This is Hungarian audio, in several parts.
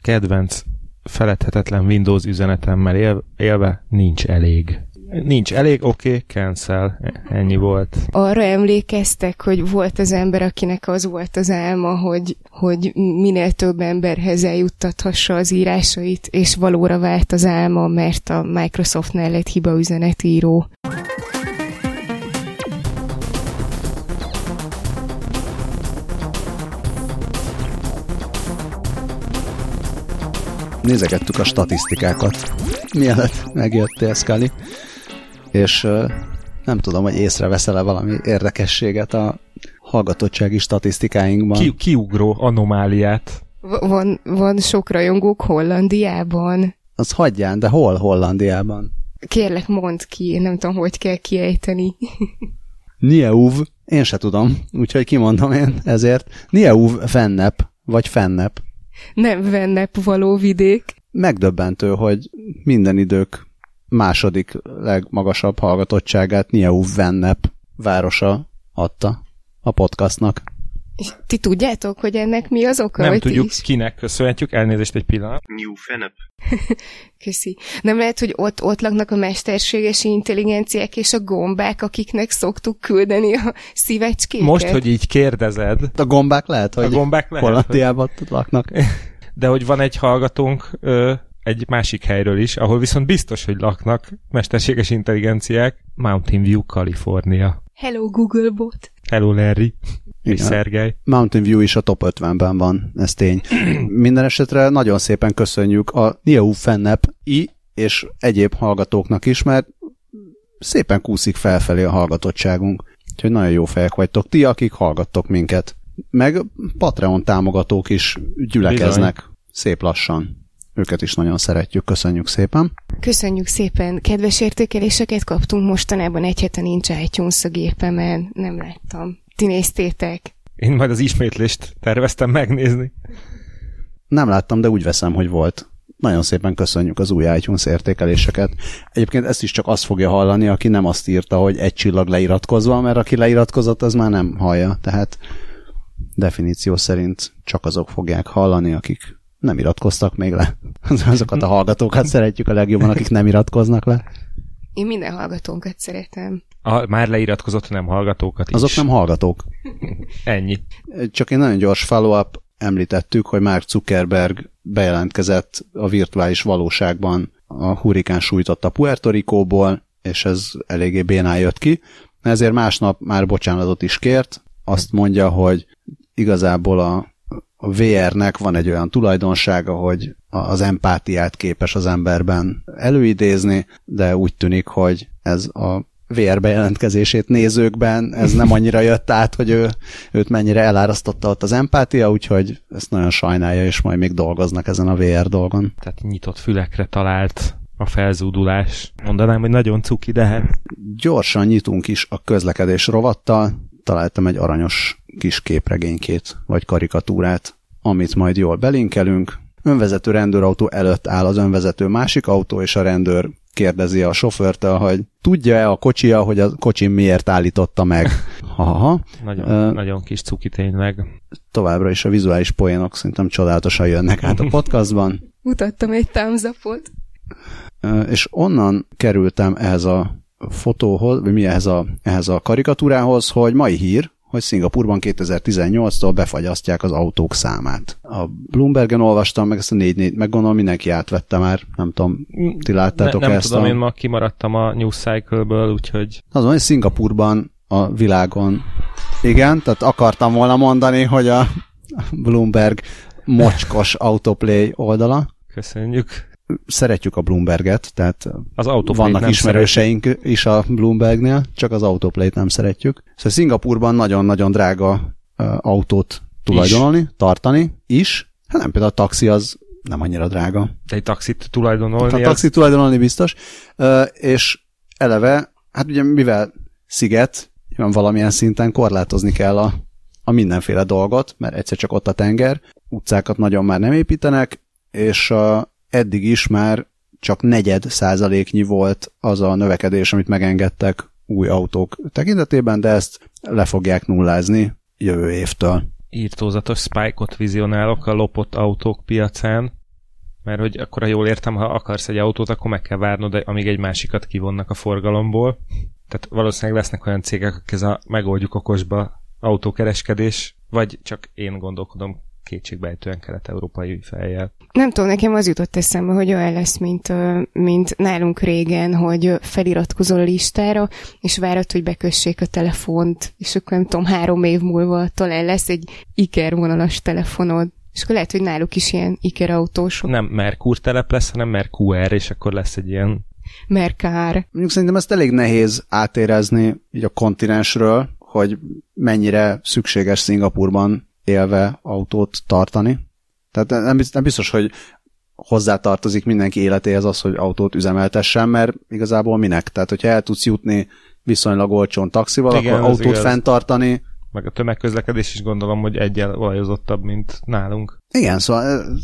kedvenc feledhetetlen Windows üzenetemmel él, élve nincs elég. Nincs elég, oké, okay, cancel. Ennyi volt. Arra emlékeztek, hogy volt az ember, akinek az volt az álma, hogy, hogy minél több emberhez eljuttathassa az írásait, és valóra vált az álma, mert a Microsoftnál lett hiba üzenetíró. Nézegettük a statisztikákat, mielőtt megjöttél, Scully és nem tudom, hogy észreveszel-e valami érdekességet a hallgatottsági statisztikáinkban. Ki, kiugró anomáliát. Van, van sok rajongók Hollandiában? Az hagyján, de hol Hollandiában? Kérlek, mondd ki, nem tudom, hogy kell kiejteni. Nieuv, én se tudom, úgyhogy kimondom én ezért. Nieuv Fennep, vagy Fennep. Nem Vennep való vidék. Megdöbbentő, hogy minden idők második legmagasabb hallgatottságát Nieu Vennep városa adta a podcastnak. És ti tudjátok, hogy ennek mi az oka? Nem tudjuk, is? kinek köszönhetjük, elnézést egy pillanat. New Fennep. Köszi. Nem lehet, hogy ott, ott laknak a mesterséges intelligenciák és a gombák, akiknek szoktuk küldeni a szívecskéket? Most, hogy így kérdezed. A gombák lehet, hogy a gombák lehet, Hollandiában hogy... laknak. De hogy van egy hallgatónk, ö, egy másik helyről is, ahol viszont biztos, hogy laknak mesterséges intelligenciák, Mountain View, Kalifornia. Hello Google bot. Hello Larry. És Szergej. Mountain View is a top 50-ben van, ez tény. Minden esetre nagyon szépen köszönjük a Niau Fennep i és egyéb hallgatóknak is, mert szépen kúszik felfelé a hallgatottságunk. Úgyhogy nagyon jó fejek vagytok ti, akik hallgattok minket. Meg Patreon támogatók is gyülekeznek Bizony. szép lassan. Őket is nagyon szeretjük, köszönjük szépen. Köszönjük szépen, kedves értékeléseket kaptunk mostanában, egy hete nincs iTunes a gépemen, nem láttam. Ti néztétek? Én majd az ismétlést terveztem megnézni. Nem láttam, de úgy veszem, hogy volt. Nagyon szépen köszönjük az új iTunes értékeléseket. Egyébként ezt is csak azt fogja hallani, aki nem azt írta, hogy egy csillag leiratkozva, mert aki leiratkozott, az már nem hallja. Tehát definíció szerint csak azok fogják hallani, akik nem iratkoztak még le. Azokat a hallgatókat szeretjük a legjobban, akik nem iratkoznak le. Én minden hallgatónkat szeretem. A már leiratkozott nem hallgatókat is. Azok nem hallgatók. Ennyi. Csak egy nagyon gyors follow-up említettük, hogy Mark Zuckerberg bejelentkezett a virtuális valóságban a hurikán sújtotta Puerto Ricóból, és ez eléggé bénán jött ki. Ezért másnap már bocsánatot is kért. Azt mondja, hogy igazából a a VR-nek van egy olyan tulajdonsága, hogy az empátiát képes az emberben előidézni, de úgy tűnik, hogy ez a VR bejelentkezését nézőkben, ez nem annyira jött át, hogy ő, őt mennyire elárasztotta ott az empátia, úgyhogy ezt nagyon sajnálja, és majd még dolgoznak ezen a VR dolgon. Tehát nyitott fülekre talált a felzúdulás. Mondanám, hogy nagyon cuki, de hát... Gyorsan nyitunk is a közlekedés rovattal, találtam egy aranyos kis képregénykét, vagy karikatúrát, amit majd jól belinkelünk. Önvezető rendőrautó előtt áll az önvezető másik autó, és a rendőr kérdezi a sofőrtől, hogy tudja-e a kocsia, hogy a kocsi miért állította meg. Ha-ha. Nagyon, uh, nagyon kis cuki tényleg. Továbbra is a vizuális poénok szerintem csodálatosan jönnek át a podcastban. Mutattam egy thumbs up-ot. Uh, és onnan kerültem ehhez a fotóhoz, vagy mi ehhez a, ehhez a karikatúrához, hogy mai hír, hogy Szingapurban 2018-tól befagyasztják az autók számát. A Bloombergen olvastam, meg ezt a 4 meg gondolom mindenki átvette már, nem tudom, ti láttátok ne, nem ezt tudom, a... én ma kimaradtam a News Cycle-ből, úgyhogy... Azon, hogy Szingapurban a világon igen, tehát akartam volna mondani, hogy a Bloomberg mocskos autoplay oldala. Köszönjük szeretjük a Bloomberget, tehát az vannak ismerőseink szeretjük. is a Bloombergnél, csak az autoplay nem szeretjük. Szóval Szingapurban nagyon-nagyon drága autót tulajdonolni, is. tartani is. Hát nem, például a taxi az nem annyira drága. De egy taxit tulajdonolni? A taxit az... tulajdonolni biztos. És eleve, hát ugye mivel sziget, van valamilyen szinten korlátozni kell a, a mindenféle dolgot, mert egyszer csak ott a tenger, utcákat nagyon már nem építenek, és uh, eddig is már csak negyed százaléknyi volt az a növekedés, amit megengedtek új autók tekintetében, de ezt le fogják nullázni jövő évtől. Írtózatos spike-ot vizionálok a lopott autók piacán. mert hogy akkor, ha jól értem, ha akarsz egy autót, akkor meg kell várnod, amíg egy másikat kivonnak a forgalomból. Tehát valószínűleg lesznek olyan cégek, akik ez a megoldjuk okosba autókereskedés, vagy csak én gondolkodom kétségbejtően kelet-európai fejjel. Nem tudom, nekem az jutott eszembe, hogy olyan lesz, mint, mint nálunk régen, hogy feliratkozol a listára, és várod, hogy bekössék a telefont, és akkor nem tudom, három év múlva talán lesz egy Iker vonalas telefonod. És akkor lehet, hogy náluk is ilyen Iker autósok. Nem Merkur telep lesz, hanem Merkur, és akkor lesz egy ilyen Merkár. Mondjuk szerintem ezt elég nehéz átérezni így a kontinensről, hogy mennyire szükséges Szingapurban élve autót tartani. Tehát nem, nem biztos, hogy hozzátartozik mindenki életéhez az, hogy autót üzemeltessen, mert igazából minek? Tehát, hogyha el tudsz jutni viszonylag olcsón taxival, Igen, akkor autót igaz. fenntartani. Meg a tömegközlekedés is gondolom, hogy egyel olajozottabb, mint nálunk. Igen, szóval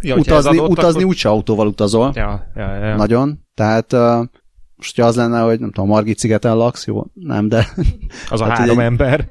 ja, utazni, adott, utazni akkor... úgyse autóval utazol. Ja, ja, ja. Nagyon. Tehát uh, most az lenne, hogy nem tudom, Margit szigeten laksz, jó? Nem, de... Az a hát, három egy, ember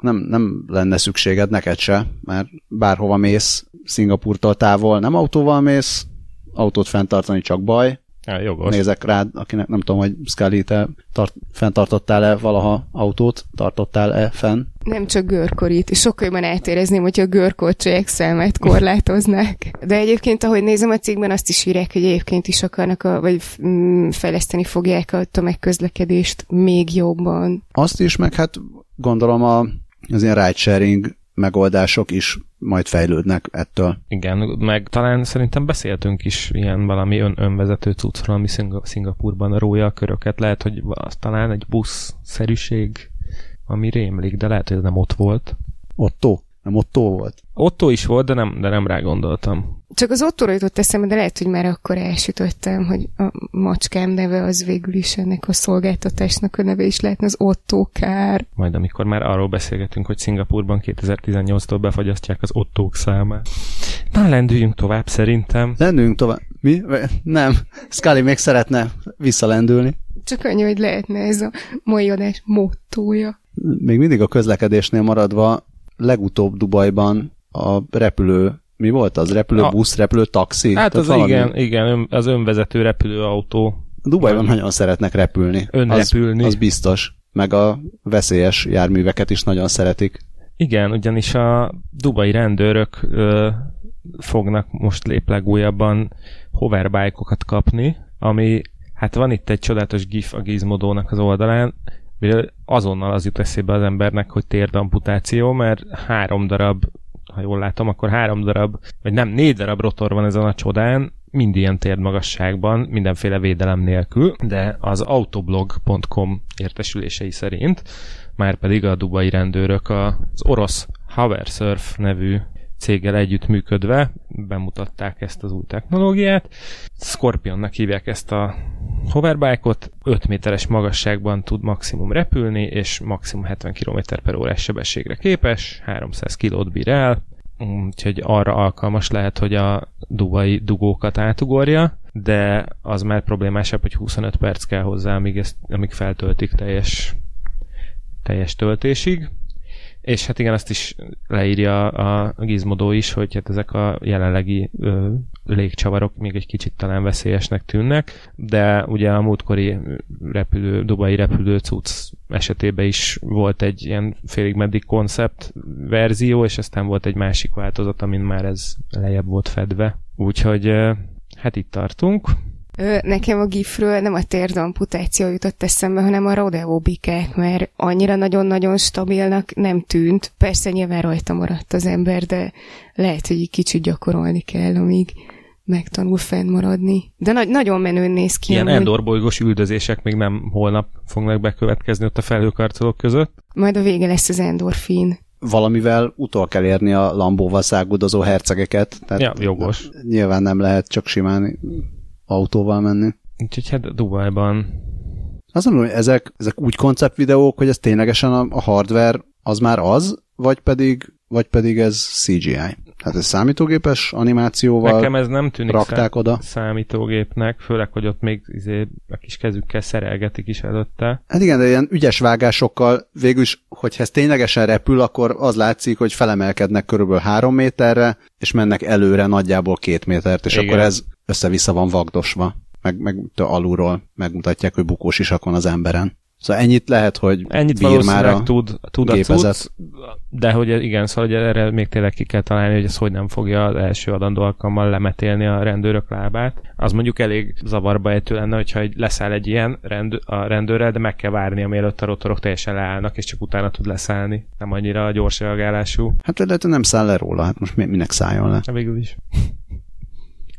nem, nem lenne szükséged neked se, mert bárhova mész Szingapurtól távol, nem autóval mész, autót fenntartani csak baj. Ja, jogos. Nézek rád, akinek nem tudom, hogy Scully, te tart, fenntartottál-e valaha autót, tartottál-e fenn? Nem csak görkorit, és sokkal jobban eltérezném, hogyha a görkorcsolyek számát korlátoznák. De egyébként, ahogy nézem a cikkben, azt is írják, hogy egyébként is akarnak, a, vagy mm, fejleszteni fogják a tömegközlekedést még jobban. Azt is, meg hát gondolom a az ilyen ride-sharing megoldások is majd fejlődnek ettől. Igen, meg talán szerintem beszéltünk is ilyen valami ön, önvezető cuccról, ami Szingapurban rója a köröket. Lehet, hogy az talán egy busz-szerűség, ami rémlik, de lehet, hogy ez nem ott volt. Otto? Nem Otto volt? Otto is volt, de nem, de nem rá gondoltam. Csak az Ottóra jutott eszembe, de lehet, hogy már akkor elsütöttem, hogy a macskám neve az végül is ennek a szolgáltatásnak a neve is lehetne az Otto kár. Majd amikor már arról beszélgetünk, hogy Szingapurban 2018-tól befagyasztják az Ottók számát. Na, lendüljünk tovább szerintem. Lendüljünk tovább. Mi? Nem. Scully még szeretne visszalendülni. Csak annyi, hogy lehetne ez a mai adás mottója. Még mindig a közlekedésnél maradva, legutóbb Dubajban a repülő mi volt az? Repülőbusz, repülő taxi? Hát az valami... igen, igen, az önvezető repülőautó. Dubajban nem. nagyon szeretnek repülni. Önrepülni. Az, az biztos. Meg a veszélyes járműveket is nagyon szeretik. Igen, ugyanis a dubai rendőrök ö, fognak most léplegújabban hoverbike-okat kapni, ami, hát van itt egy csodálatos gif a Gizmodónak az oldalán, azonnal az jut eszébe az embernek, hogy térdamputáció, mert három darab ha jól látom, akkor három darab, vagy nem, négy darab rotor van ezen a csodán, mind ilyen magasságban, mindenféle védelem nélkül, de az autoblog.com értesülései szerint már pedig a dubai rendőrök az orosz Hoversurf nevű céggel együttműködve bemutatták ezt az új technológiát. Scorpionnak hívják ezt a hoverbike-ot, 5 méteres magasságban tud maximum repülni, és maximum 70 km per órás sebességre képes, 300 kilót bír el, úgyhogy arra alkalmas lehet, hogy a dubai dugókat átugorja, de az már problémásabb, hogy 25 perc kell hozzá, amíg, ezt, amíg feltöltik teljes, teljes töltésig. És hát igen, azt is leírja a Gizmodo is, hogy hát ezek a jelenlegi ö, légcsavarok még egy kicsit talán veszélyesnek tűnnek, de ugye a múltkori repülő, dubai repülő cucc esetében is volt egy ilyen félig meddig koncept verzió, és aztán volt egy másik változat, amin már ez lejjebb volt fedve. Úgyhogy hát itt tartunk. Nekem a gifről nem a térdamputáció jutott eszembe, hanem a rodeo bikák, mert annyira nagyon-nagyon stabilnak nem tűnt. Persze nyilván rajta maradt az ember, de lehet, hogy egy kicsit gyakorolni kell, amíg megtanul fennmaradni. De na- nagyon menőn néz ki. Ilyen endorbolygós üldözések még nem holnap fognak bekövetkezni ott a felhőkarcolók között. Majd a vége lesz az endorfin valamivel utol kell érni a lambóval száguldozó hercegeket. Tehát ja, jogos. Nyilván nem lehet csak simán autóval menni. Úgyhogy hát Dubajban... Mondom, hogy ezek, ezek úgy konceptvideók, hogy ez ténylegesen a, a hardware az már az, vagy pedig, vagy pedig ez CGI? Hát ez számítógépes animációval Nekem ez nem tűnik rakták oda. számítógépnek, főleg, hogy ott még izé, a kis kezükkel szerelgetik is előtte. Hát igen, de ilyen ügyes vágásokkal végülis, hogyha ez ténylegesen repül, akkor az látszik, hogy felemelkednek körülbelül három méterre, és mennek előre nagyjából két métert, és Igen. akkor ez össze-vissza van vagdosva. Meg, meg alulról megmutatják, hogy bukós is van az emberen. Szóval ennyit lehet, hogy Ennyit bír már a tud, tud a gépezet. de hogy igen, szóval hogy erre még tényleg ki kell találni, hogy ez hogy nem fogja az első adandó alkalommal lemetélni a rendőrök lábát. Az mondjuk elég zavarba ejtő lenne, hogyha leszáll egy ilyen rend, a rendőrrel, de meg kell várni, mielőtt a rotorok teljesen leállnak, és csak utána tud leszállni. Nem annyira gyors reagálású. Hát lehet, hogy nem száll le róla, hát most mi- minek szálljon le. De végül is.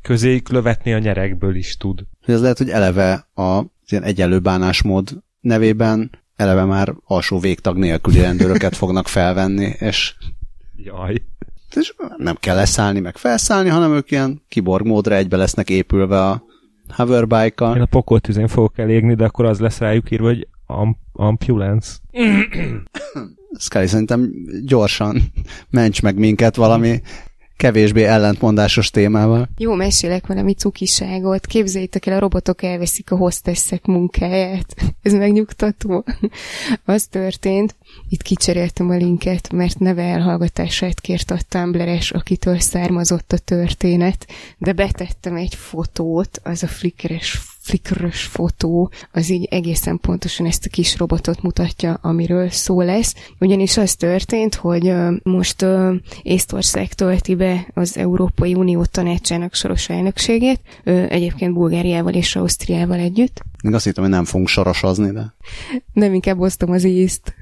Közéjük lövetni a nyerekből is tud. Ez lehet, hogy eleve a ilyen egyenlő bánásmód nevében eleve már alsó végtag nélküli rendőröket fognak felvenni, és, Jaj. és nem kell leszállni, meg felszállni, hanem ők ilyen kiborg módra egybe lesznek épülve a Én hoverbike-kal. a pokoltüzén fogok elégni, de akkor az lesz rájuk írva, hogy am- ambulance. Scully, szerintem gyorsan ments meg minket valami kevésbé ellentmondásos témával. Jó, mesélek valami cukiságot. Képzeljétek el, a robotok elveszik a hostessek munkáját. Ez megnyugtató. Az történt, itt kicseréltem a linket, mert neve elhallgatását kért a Tumblr-es, akitől származott a történet, de betettem egy fotót, az a flickeres flickros fotó, az így egészen pontosan ezt a kis robotot mutatja, amiről szó lesz. Ugyanis az történt, hogy most Észtország tölti be az Európai Unió tanácsának soros elnökségét, egyébként Bulgáriával és Ausztriával együtt. Még azt hittem, hogy nem fogunk sorosozni, de Nem inkább osztom az ízt.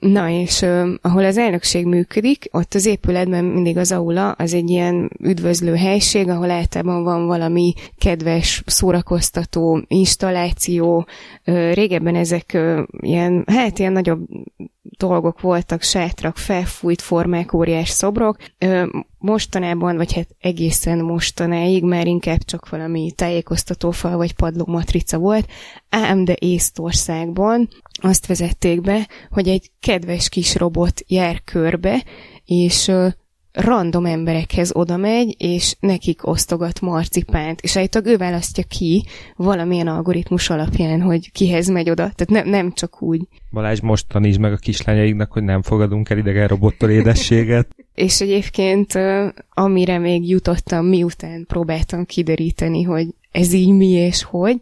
Na és uh, ahol az elnökség működik, ott az épületben mindig az aula, az egy ilyen üdvözlő helység, ahol általában van valami kedves, szórakoztató installáció. Uh, régebben ezek uh, ilyen, hát ilyen nagyobb dolgok voltak, sátrak, felfújt formák, óriás szobrok. Mostanában, vagy hát egészen mostanáig már inkább csak valami tájékoztatófal vagy padló matrica volt, ám de Észtországban azt vezették be, hogy egy kedves kis robot jár körbe, és random emberekhez oda megy, és nekik osztogat marcipánt, és állítólag ő választja ki valamilyen algoritmus alapján, hogy kihez megy oda. Tehát ne, nem csak úgy. Balázs, most tanítsd meg a kislányaiknak, hogy nem fogadunk el idegen robottól édességet. És egyébként, amire még jutottam, miután próbáltam kideríteni, hogy ez így mi és hogy,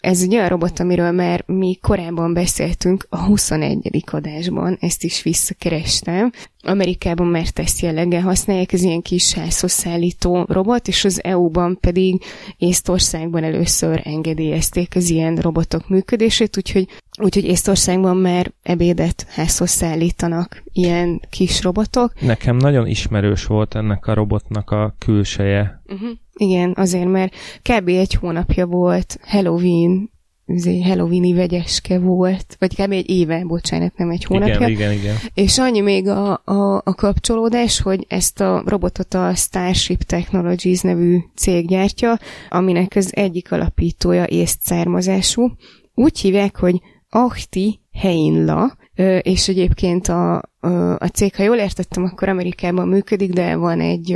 ez egy olyan robot, amiről már mi korábban beszéltünk a 21. adásban, ezt is visszakerestem. Amerikában már teszt jelleggel használják, ez ilyen kis házhoz szállító robot, és az EU-ban pedig Észtországban először engedélyezték az ilyen robotok működését, úgyhogy Úgyhogy Észtországban már ebédet házhoz szállítanak ilyen kis robotok. Nekem nagyon ismerős volt ennek a robotnak a külseje. Uh-huh. Igen, azért, mert kb. egy hónapja volt Halloween, izé, Halloweeni vegyeske volt, vagy kb. egy éve, bocsánat, nem egy hónapja. Igen, igen, igen. És annyi még a, a, a kapcsolódás, hogy ezt a robotot a Starship Technologies nevű cég gyártja, aminek az egyik alapítója észt származású. Úgy hívják, hogy Ahti Heinla, és egyébként a, a cég, ha jól értettem, akkor Amerikában működik, de van egy,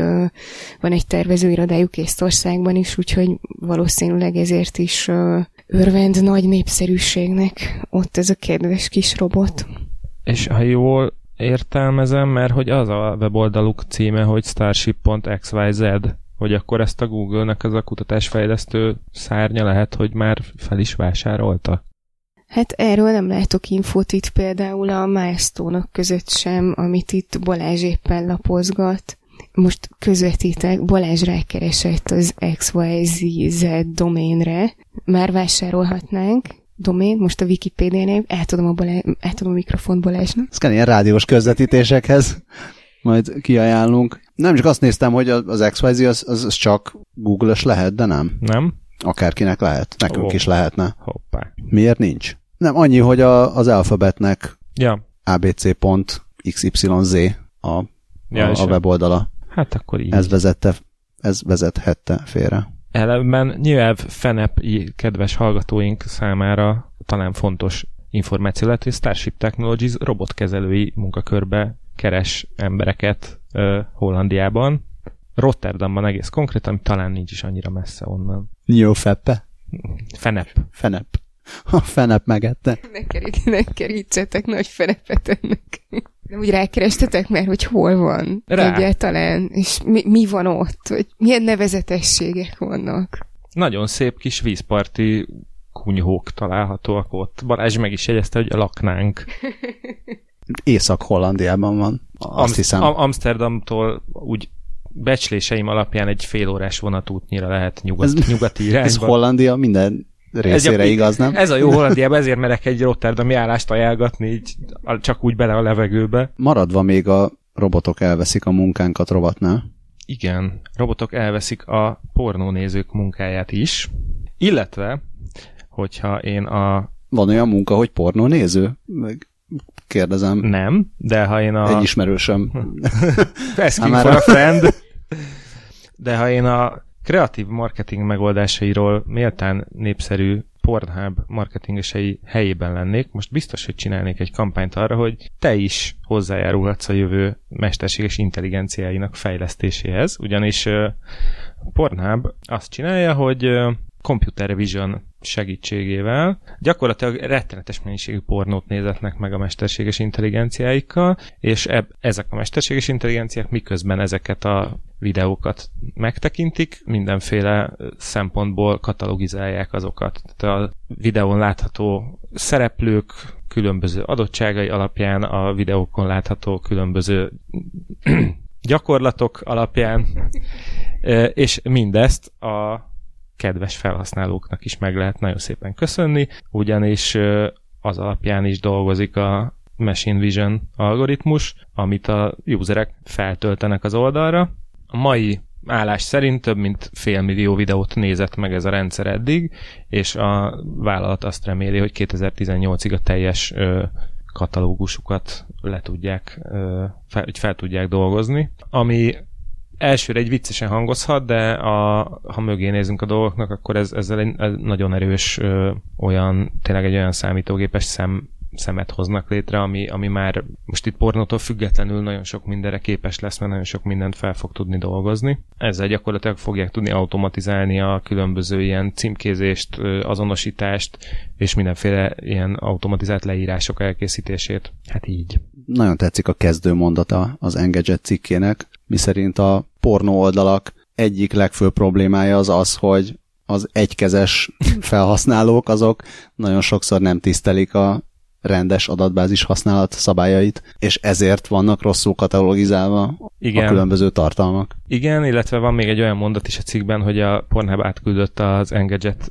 van egy tervezőirodájuk Észtországban is, úgyhogy valószínűleg ezért is örvend nagy népszerűségnek ott ez a kedves kis robot. És ha jól értelmezem, mert hogy az a weboldaluk címe, hogy starship.xyz, hogy akkor ezt a Google-nek ez a kutatásfejlesztő szárnya lehet, hogy már fel is vásárolta. Hát erről nem látok infót itt például a milestone között sem, amit itt Balázs éppen Most közvetítek, Balázs rákeresett az XYZ doménre. Már vásárolhatnánk domén, most a Wikipédia-nél, átadom a, Balázs, átadom a mikrofont Balázsnak. Ez kell ilyen rádiós közvetítésekhez, majd kiajánlunk. Nem csak azt néztem, hogy az XYZ az, az, az csak Google-ös lehet, de nem. Nem? Akárkinek lehet. Nekünk Ó. is lehetne. Hoppá. Miért nincs? Nem, annyi, hogy a, az alfabetnek Ja, abc.xyz a, Ja, a, a weboldala. hát akkor így. Ez vezette, ez vezethette félre. Elevben nyilván Fenep kedves hallgatóink számára talán fontos információ lehet, hogy Starship Technologies robotkezelői munkakörbe keres embereket ö, Hollandiában, Rotterdamban egész konkrétan, ami talán nincs is annyira messze onnan. Jó feppe? Fenep. Fenep. A fenep megette. Ne, kerít, ne kerítsetek nagy fenepet ennek. Nem úgy rákerestetek már, hogy hol van Rá. egyáltalán, és mi, mi van ott, hogy milyen nevezetességek vannak. Nagyon szép kis vízparti kunyhók találhatóak ott. Balázs meg is jegyezte, hogy laknánk. Észak-Hollandiában van. Azt Am- hiszem. Am- Amsterdamtól úgy becsléseim alapján egy fél órás vonatútnyira lehet nyugat, Ez- nyugati Ez irányba. Hollandia minden részére Ez- igaz, nem? Ez a jó Hollandiában, ezért merek egy Rotterdami állást ajánlgatni, így csak úgy bele a levegőbe. Maradva még a robotok elveszik a munkánkat rovatnál. Igen, robotok elveszik a pornónézők munkáját is, illetve, hogyha én a... Van olyan munka, hogy pornónéző? Meg kérdezem. Nem, de ha én a... Egy ismerősöm. Asking Hát for a friend. De ha én a kreatív marketing megoldásairól méltán népszerű Pornhub marketingesei helyében lennék, most biztos, hogy csinálnék egy kampányt arra, hogy te is hozzájárulhatsz a jövő mesterséges intelligenciáinak fejlesztéséhez, ugyanis Pornhub azt csinálja, hogy computer vision segítségével gyakorlatilag rettenetes mennyiségű pornót nézetnek meg a mesterséges intelligenciáikkal, és eb- ezek a mesterséges intelligenciák miközben ezeket a videókat megtekintik, mindenféle szempontból katalogizálják azokat. Tehát a videón látható szereplők különböző adottságai alapján, a videókon látható különböző gyakorlatok alapján, és mindezt a kedves felhasználóknak is meg lehet nagyon szépen köszönni, ugyanis az alapján is dolgozik a Machine Vision algoritmus, amit a userek feltöltenek az oldalra. A mai állás szerint több mint félmillió videót nézett meg ez a rendszer eddig, és a vállalat azt reméli, hogy 2018-ig a teljes ö, katalógusukat le tudják, ö, fel, fel tudják dolgozni, ami elsőre egy viccesen hangozhat, de a, ha mögé nézünk a dolgoknak, akkor ez, ezzel egy egy nagyon erős ö, olyan, tényleg egy olyan számítógépes szem, szemet hoznak létre, ami, ami már most itt pornótól függetlenül nagyon sok mindenre képes lesz, mert nagyon sok mindent fel fog tudni dolgozni. Ezzel gyakorlatilag fogják tudni automatizálni a különböző ilyen címkézést, azonosítást, és mindenféle ilyen automatizált leírások elkészítését. Hát így. Nagyon tetszik a kezdő mondata az Engadget cikkének, miszerint a pornó oldalak egyik legfőbb problémája az az, hogy az egykezes felhasználók azok nagyon sokszor nem tisztelik a rendes adatbázis használat szabályait, és ezért vannak rosszul katalogizálva Igen. a különböző tartalmak. Igen, illetve van még egy olyan mondat is a cikkben, hogy a Pornhub átküldött az Engadget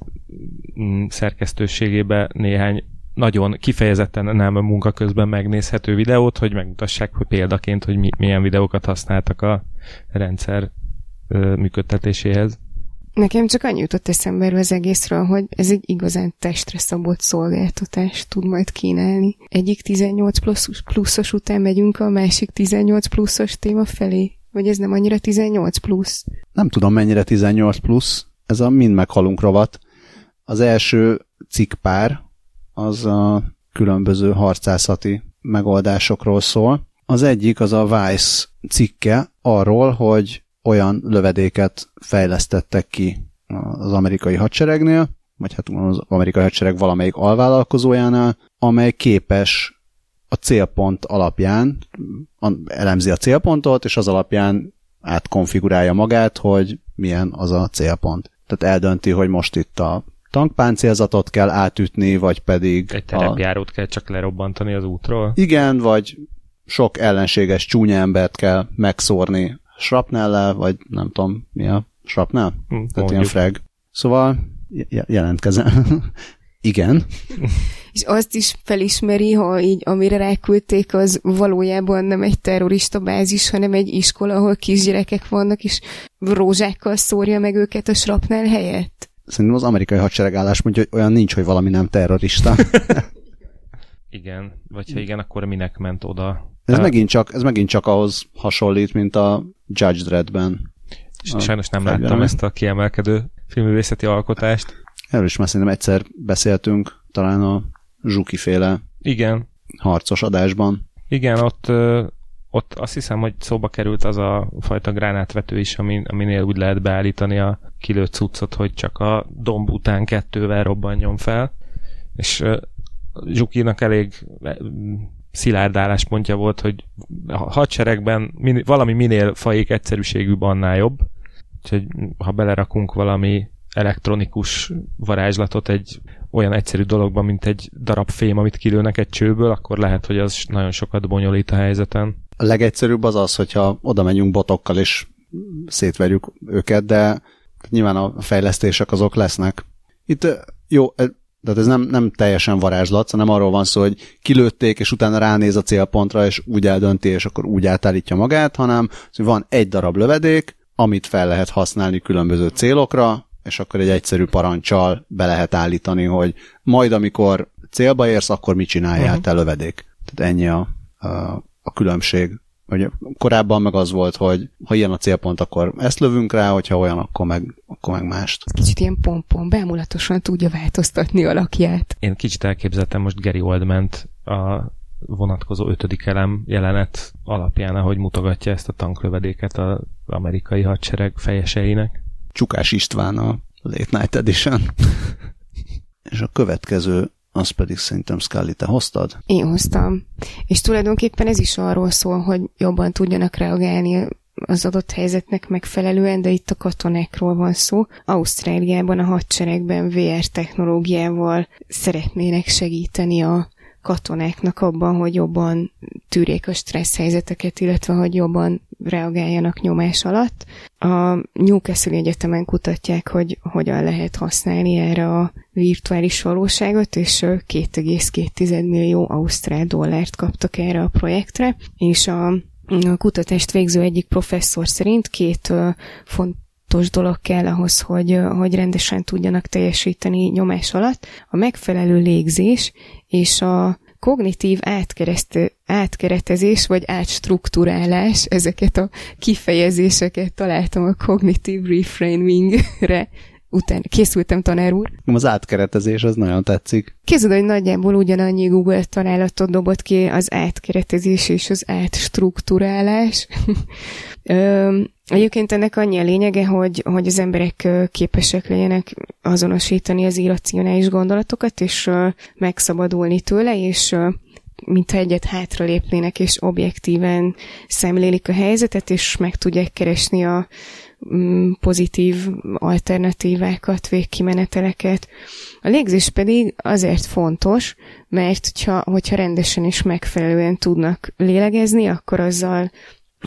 mm, szerkesztőségébe néhány nagyon kifejezetten nem a munka közben megnézhető videót, hogy megmutassák hogy példaként, hogy mi, milyen videókat használtak a rendszer ö, működtetéséhez. Nekem csak annyi jutott eszembe az egészről, hogy ez egy igazán testre szabott szolgáltatást tud majd kínálni. Egyik 18 pluszos, pluszos után megyünk a másik 18 pluszos téma felé. Vagy ez nem annyira 18 plusz? Nem tudom mennyire 18 plusz, ez a mind meghalunk rovat. Az első cikkpár az a különböző harcászati megoldásokról szól. Az egyik az a Vice cikke arról, hogy olyan lövedéket fejlesztettek ki az amerikai hadseregnél, vagy hát az amerikai hadsereg valamelyik alvállalkozójánál, amely képes a célpont alapján, elemzi a célpontot, és az alapján átkonfigurálja magát, hogy milyen az a célpont. Tehát eldönti, hogy most itt a tankpáncélzatot kell átütni, vagy pedig... Egy a... terepjárót kell csak lerobbantani az útról. Igen, vagy sok ellenséges csúnya embert kell megszórni srapnellel, vagy nem tudom, mi a srapnel? Hm, Tehát mondjuk. ilyen frag. Szóval je- jelentkezem. Igen. És azt is felismeri, ha így amire ráküldték, az valójában nem egy terrorista bázis, hanem egy iskola, ahol kisgyerekek vannak, és rózsákkal szórja meg őket a srapnel helyett. Szerintem az amerikai hadsereg állás mondja, hogy olyan nincs, hogy valami nem terrorista. Igen, vagy ha igen, akkor minek ment oda? Ez, Hát, megint csak, ez megint csak ahhoz hasonlít, mint a Judge Dredd-ben. Sajnos nem fegyverem. láttam ezt a kiemelkedő filmművészeti alkotást. Erről is már szerintem egyszer beszéltünk, talán a Zsuki féle Igen, harcos adásban. Igen, ott, ott azt hiszem, hogy szóba került az a fajta gránátvető is, amin, aminél úgy lehet beállítani a kilőtt cuccot, hogy csak a domb után kettővel robbanjon fel. És Zsukinak elég szilárd álláspontja volt, hogy a hadseregben min, valami minél fajék egyszerűségűbb, annál jobb. Úgyhogy ha belerakunk valami elektronikus varázslatot egy olyan egyszerű dologban, mint egy darab fém, amit kilőnek egy csőből, akkor lehet, hogy az nagyon sokat bonyolít a helyzeten. A legegyszerűbb az az, hogyha oda megyünk botokkal és szétverjük őket, de nyilván a fejlesztések azok lesznek. Itt jó, tehát ez nem, nem teljesen varázslat, hanem arról van szó, hogy kilőtték, és utána ránéz a célpontra, és úgy eldönti, és akkor úgy átállítja magát, hanem van egy darab lövedék, amit fel lehet használni különböző célokra, és akkor egy egyszerű parancsal be lehet állítani, hogy majd amikor célba érsz, akkor mit csináljál uh-huh. te lövedék. Tehát ennyi a, a, a különbség. Hogy korábban meg az volt, hogy ha ilyen a célpont, akkor ezt lövünk rá, hogyha olyan, akkor meg, akkor meg mást. Kicsit ilyen pompon, bámulatosan tudja változtatni alakját. Én kicsit elképzeltem most Gary oldman a vonatkozó ötödik elem jelenet alapján, ahogy mutogatja ezt a tanklövedéket az amerikai hadsereg fejeseinek. Csukás István a Late Night Edition. És a következő az pedig szerintem Scully, te hoztad? Én hoztam. És tulajdonképpen ez is arról szól, hogy jobban tudjanak reagálni az adott helyzetnek megfelelően, de itt a katonákról van szó. Ausztráliában a hadseregben VR technológiával szeretnének segíteni a katonáknak abban, hogy jobban tűrjék a stressz helyzeteket, illetve hogy jobban reagáljanak nyomás alatt. A Newcastle Egyetemen kutatják, hogy hogyan lehet használni erre a virtuális valóságot, és 2,2 millió ausztrál dollárt kaptak erre a projektre, és a, a kutatást végző egyik professzor szerint két font fontos dolog kell ahhoz, hogy, hogy rendesen tudjanak teljesíteni nyomás alatt. A megfelelő légzés és a kognitív átkeretezés vagy átstruktúrálás, ezeket a kifejezéseket találtam a kognitív reframingre utána készültem tanár úr. Az átkeretezés az nagyon tetszik. Képzeld, hogy nagyjából ugyanannyi Google találatot dobott ki az átkeretezés és az átstruktúrálás. Egyébként ennek annyi a lényege, hogy, hogy az emberek képesek legyenek azonosítani az irracionális gondolatokat, és megszabadulni tőle, és mintha egyet hátra lépnének, és objektíven szemlélik a helyzetet, és meg tudják keresni a pozitív alternatívákat, végkimeneteleket. A légzés pedig azért fontos, mert hogyha, hogyha rendesen és megfelelően tudnak lélegezni, akkor azzal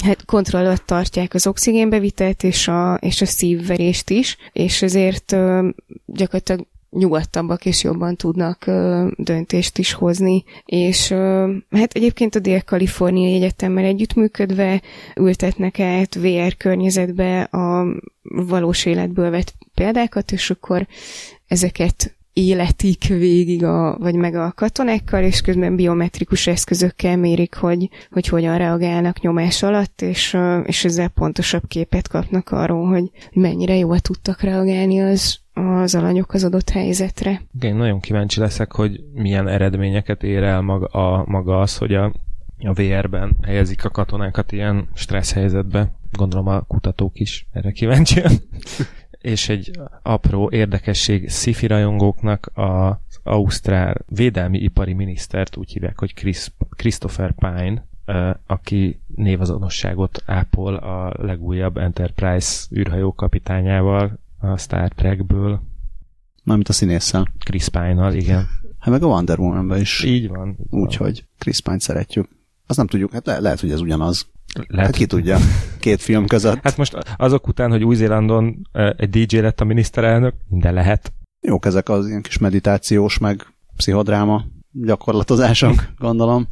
hát kontroll tartják az oxigénbevitelt és a, és a szívverést is, és ezért ö, gyakorlatilag nyugodtabbak és jobban tudnak ö, döntést is hozni. És ö, hát egyébként a Dél-Kaliforniai Egyetemmel együttműködve ültetnek át VR környezetbe a valós életből vett példákat, és akkor ezeket életik végig, a, vagy meg a katonákkal, és közben biometrikus eszközökkel mérik, hogy, hogy hogyan reagálnak nyomás alatt, és, és ezzel pontosabb képet kapnak arról, hogy mennyire jól tudtak reagálni az, az alanyok az adott helyzetre. Igen, nagyon kíváncsi leszek, hogy milyen eredményeket ér el maga, a, maga az, hogy a, a VR-ben helyezik a katonákat ilyen stressz helyzetbe. Gondolom a kutatók is erre kíváncsian és egy apró érdekesség sci rajongóknak az Ausztrál védelmi ipari minisztert úgy hívják, hogy Chris, Christopher Pine, aki névazonosságot ápol a legújabb Enterprise űrhajó kapitányával a Star Trekből. Mármint a színésszel. Chris Pine-nal, igen. Hát meg a Wonder woman is. Így van. Úgyhogy Chris Pine szeretjük. Azt nem tudjuk, hát le- lehet, hogy ez ugyanaz. Lehet, hát ki tudja, két film között. Hát most azok után, hogy Új-Zélandon egy DJ lett a miniszterelnök, minden lehet. Jók ezek az ilyen kis meditációs, meg pszichodráma gyakorlatozások, gondolom.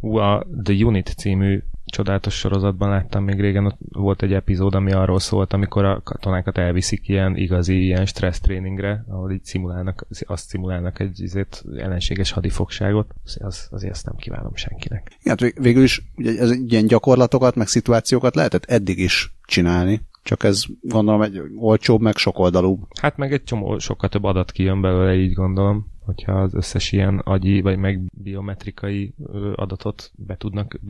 Ú, a The Unit című csodálatos sorozatban láttam még régen, ott volt egy epizód, ami arról szólt, amikor a katonákat elviszik ilyen igazi ilyen stressz tréningre, ahol így szimulálnak, azt szimulálnak egy izét, ellenséges hadifogságot, az, azért ezt nem kívánom senkinek. Igen, hát végül is ugye ez ilyen gyakorlatokat, meg szituációkat lehetett eddig is csinálni, csak ez gondolom egy olcsóbb, meg sokoldalúbb. Hát meg egy csomó, sokkal több adat kijön belőle, így gondolom hogyha az összes ilyen agyi vagy meg biometrikai adatot be tudnak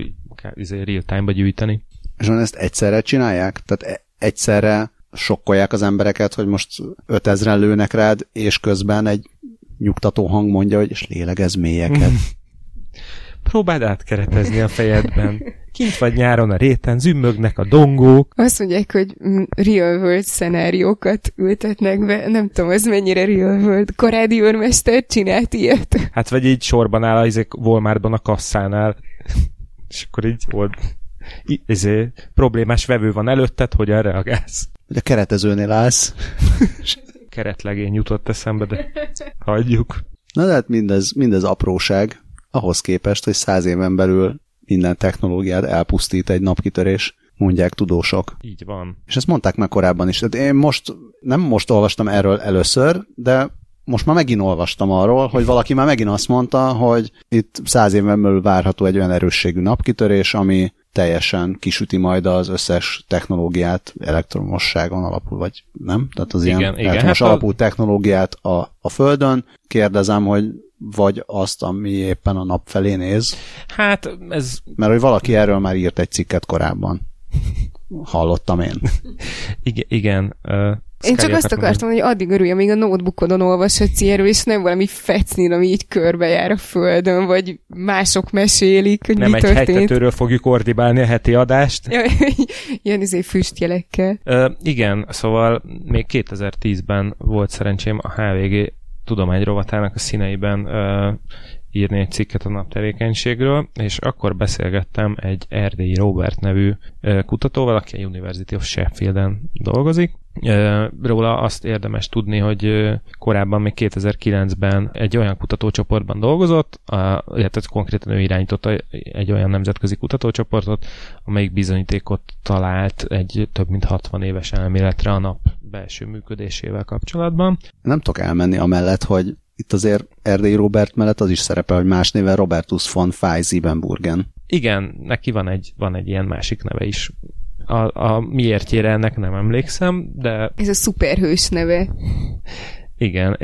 izé, real-time-ba gyűjteni. És ezt egyszerre csinálják? Tehát e- egyszerre sokkolják az embereket, hogy most 5000-en lőnek rád, és közben egy nyugtató hang mondja, hogy és lélegez mélyeket. Próbáld átkeretezni a fejedben. Kint vagy nyáron a réten, zümmögnek a dongók. Azt mondják, hogy real world szenáriókat ültetnek be. Nem tudom, ez mennyire real world. Karádi őrmester csinált ilyet. Hát vagy így sorban áll az Walmartban a kasszánál. És akkor így volt izé, problémás vevő van előtted, hogyan reagálsz. Hogy a keretezőnél állsz. Keretlegény jutott eszembe, de hagyjuk. Na de hát mindez, mindez apróság ahhoz képest, hogy száz éven belül minden technológiát elpusztít egy napkitörés, mondják tudósok. Így van. És ezt mondták már korábban is. Tehát én most, nem most olvastam erről először, de most már megint olvastam arról, hogy valaki már megint azt mondta, hogy itt száz éven belül várható egy olyan erősségű napkitörés, ami teljesen kisüti majd az összes technológiát elektromosságon alapul, vagy nem? Tehát az igen, ilyen igen, elektromos hát alapú a... technológiát a, a Földön. Kérdezem, hogy vagy azt, ami éppen a nap felé néz. Hát ez... Mert hogy valaki erről már írt egy cikket korábban. Hallottam én. igen, igen. Uh, én csak azt akartam, hogy addig örülj, amíg a notebookodon olvashatsz ilyenről, és nem valami fecnin, ami így körbejár a földön, vagy mások mesélik, hogy nem mi egy történt. hegytetőről fogjuk ordibálni a heti adást. Ja, ilyen izé füstjelekkel. Uh, igen, szóval még 2010-ben volt szerencsém a HVG tudomány rovatának a színeiben írni egy cikket a naptevékenységről, és akkor beszélgettem egy erdélyi Robert nevű kutatóval, aki a University of Sheffield-en dolgozik, Róla azt érdemes tudni, hogy korábban még 2009-ben egy olyan kutatócsoportban dolgozott, illetve konkrétan ő irányította egy olyan nemzetközi kutatócsoportot, amelyik bizonyítékot talált egy több mint 60 éves elméletre a nap belső működésével kapcsolatban. Nem tudok elmenni amellett, hogy itt azért Erdély Robert mellett az is szerepel, hogy más néven Robertus von Feisiebenburgen. Igen, neki van egy, van egy ilyen másik neve is a, a miértjére ennek nem emlékszem, de... Ez a szuperhős neve. Igen.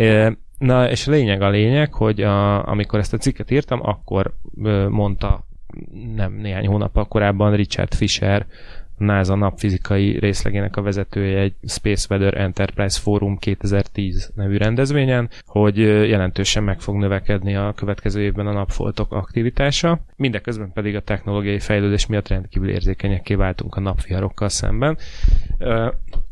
Na, és lényeg a lényeg, hogy a, amikor ezt a cikket írtam, akkor mondta nem néhány hónappal korábban Richard Fisher, NASA napfizikai részlegének a vezetője egy Space Weather Enterprise Forum 2010 nevű rendezvényen, hogy jelentősen meg fog növekedni a következő évben a napfoltok aktivitása. Mindeközben pedig a technológiai fejlődés miatt rendkívül érzékenyekké váltunk a napviharokkal szemben.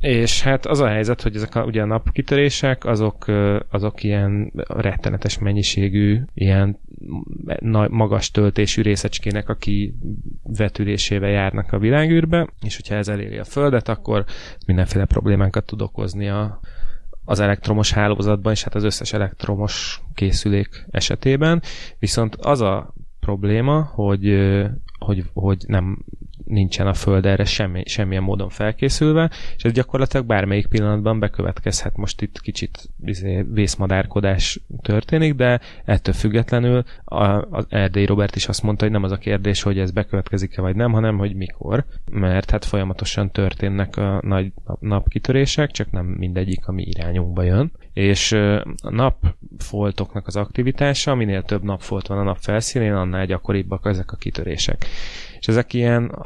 És hát az a helyzet, hogy ezek a, ugye a napkitörések, azok, azok ilyen rettenetes mennyiségű, ilyen magas töltésű részecskének a kivetülésével járnak a világűrbe, és hogyha ez eléri a Földet, akkor mindenféle problémákat tud okozni a, az elektromos hálózatban, és hát az összes elektromos készülék esetében. Viszont az a probléma, hogy, hogy, hogy nem nincsen a Föld erre semmi, semmilyen módon felkészülve, és ez gyakorlatilag bármelyik pillanatban bekövetkezhet. Most itt kicsit izé, vészmadárkodás történik, de ettől függetlenül az Erdély Robert is azt mondta, hogy nem az a kérdés, hogy ez bekövetkezik-e vagy nem, hanem hogy mikor, mert hát folyamatosan történnek a nagy napkitörések, csak nem mindegyik a mi irányunkba jön, és a napfoltoknak az aktivitása, minél több napfolt van a nap felszínén, annál gyakoribbak ezek a kitörések és ezek ilyen,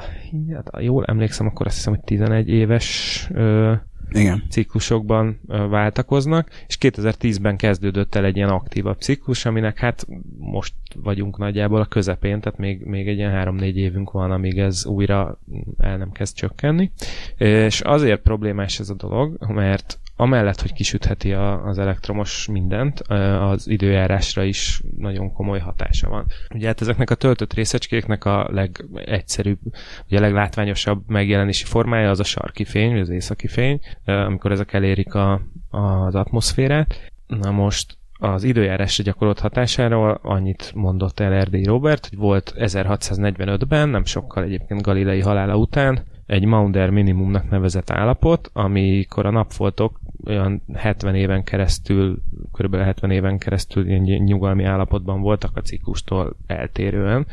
hát, jól emlékszem, akkor azt hiszem, hogy 11 éves ö, igen. ciklusokban váltakoznak, és 2010-ben kezdődött el egy ilyen aktívabb ciklus, aminek hát most vagyunk nagyjából a közepén, tehát még, még egy ilyen 3-4 évünk van, amíg ez újra el nem kezd csökkenni. És azért problémás ez a dolog, mert amellett, hogy kisütheti a, az elektromos mindent, az időjárásra is nagyon komoly hatása van. Ugye hát ezeknek a töltött részecskéknek a legegyszerűbb, ugye a leglátványosabb megjelenési formája az a sarki fény, vagy az északi fény, amikor ezek elérik a, az atmoszférát. Na most az időjárásra gyakorolt hatásáról annyit mondott el Erdély Robert, hogy volt 1645-ben, nem sokkal egyébként Galilei halála után, egy Maunder minimumnak nevezett állapot, amikor a napfoltok olyan 70 éven keresztül, kb. 70 éven keresztül ilyen nyugalmi állapotban voltak a ciklustól eltérően,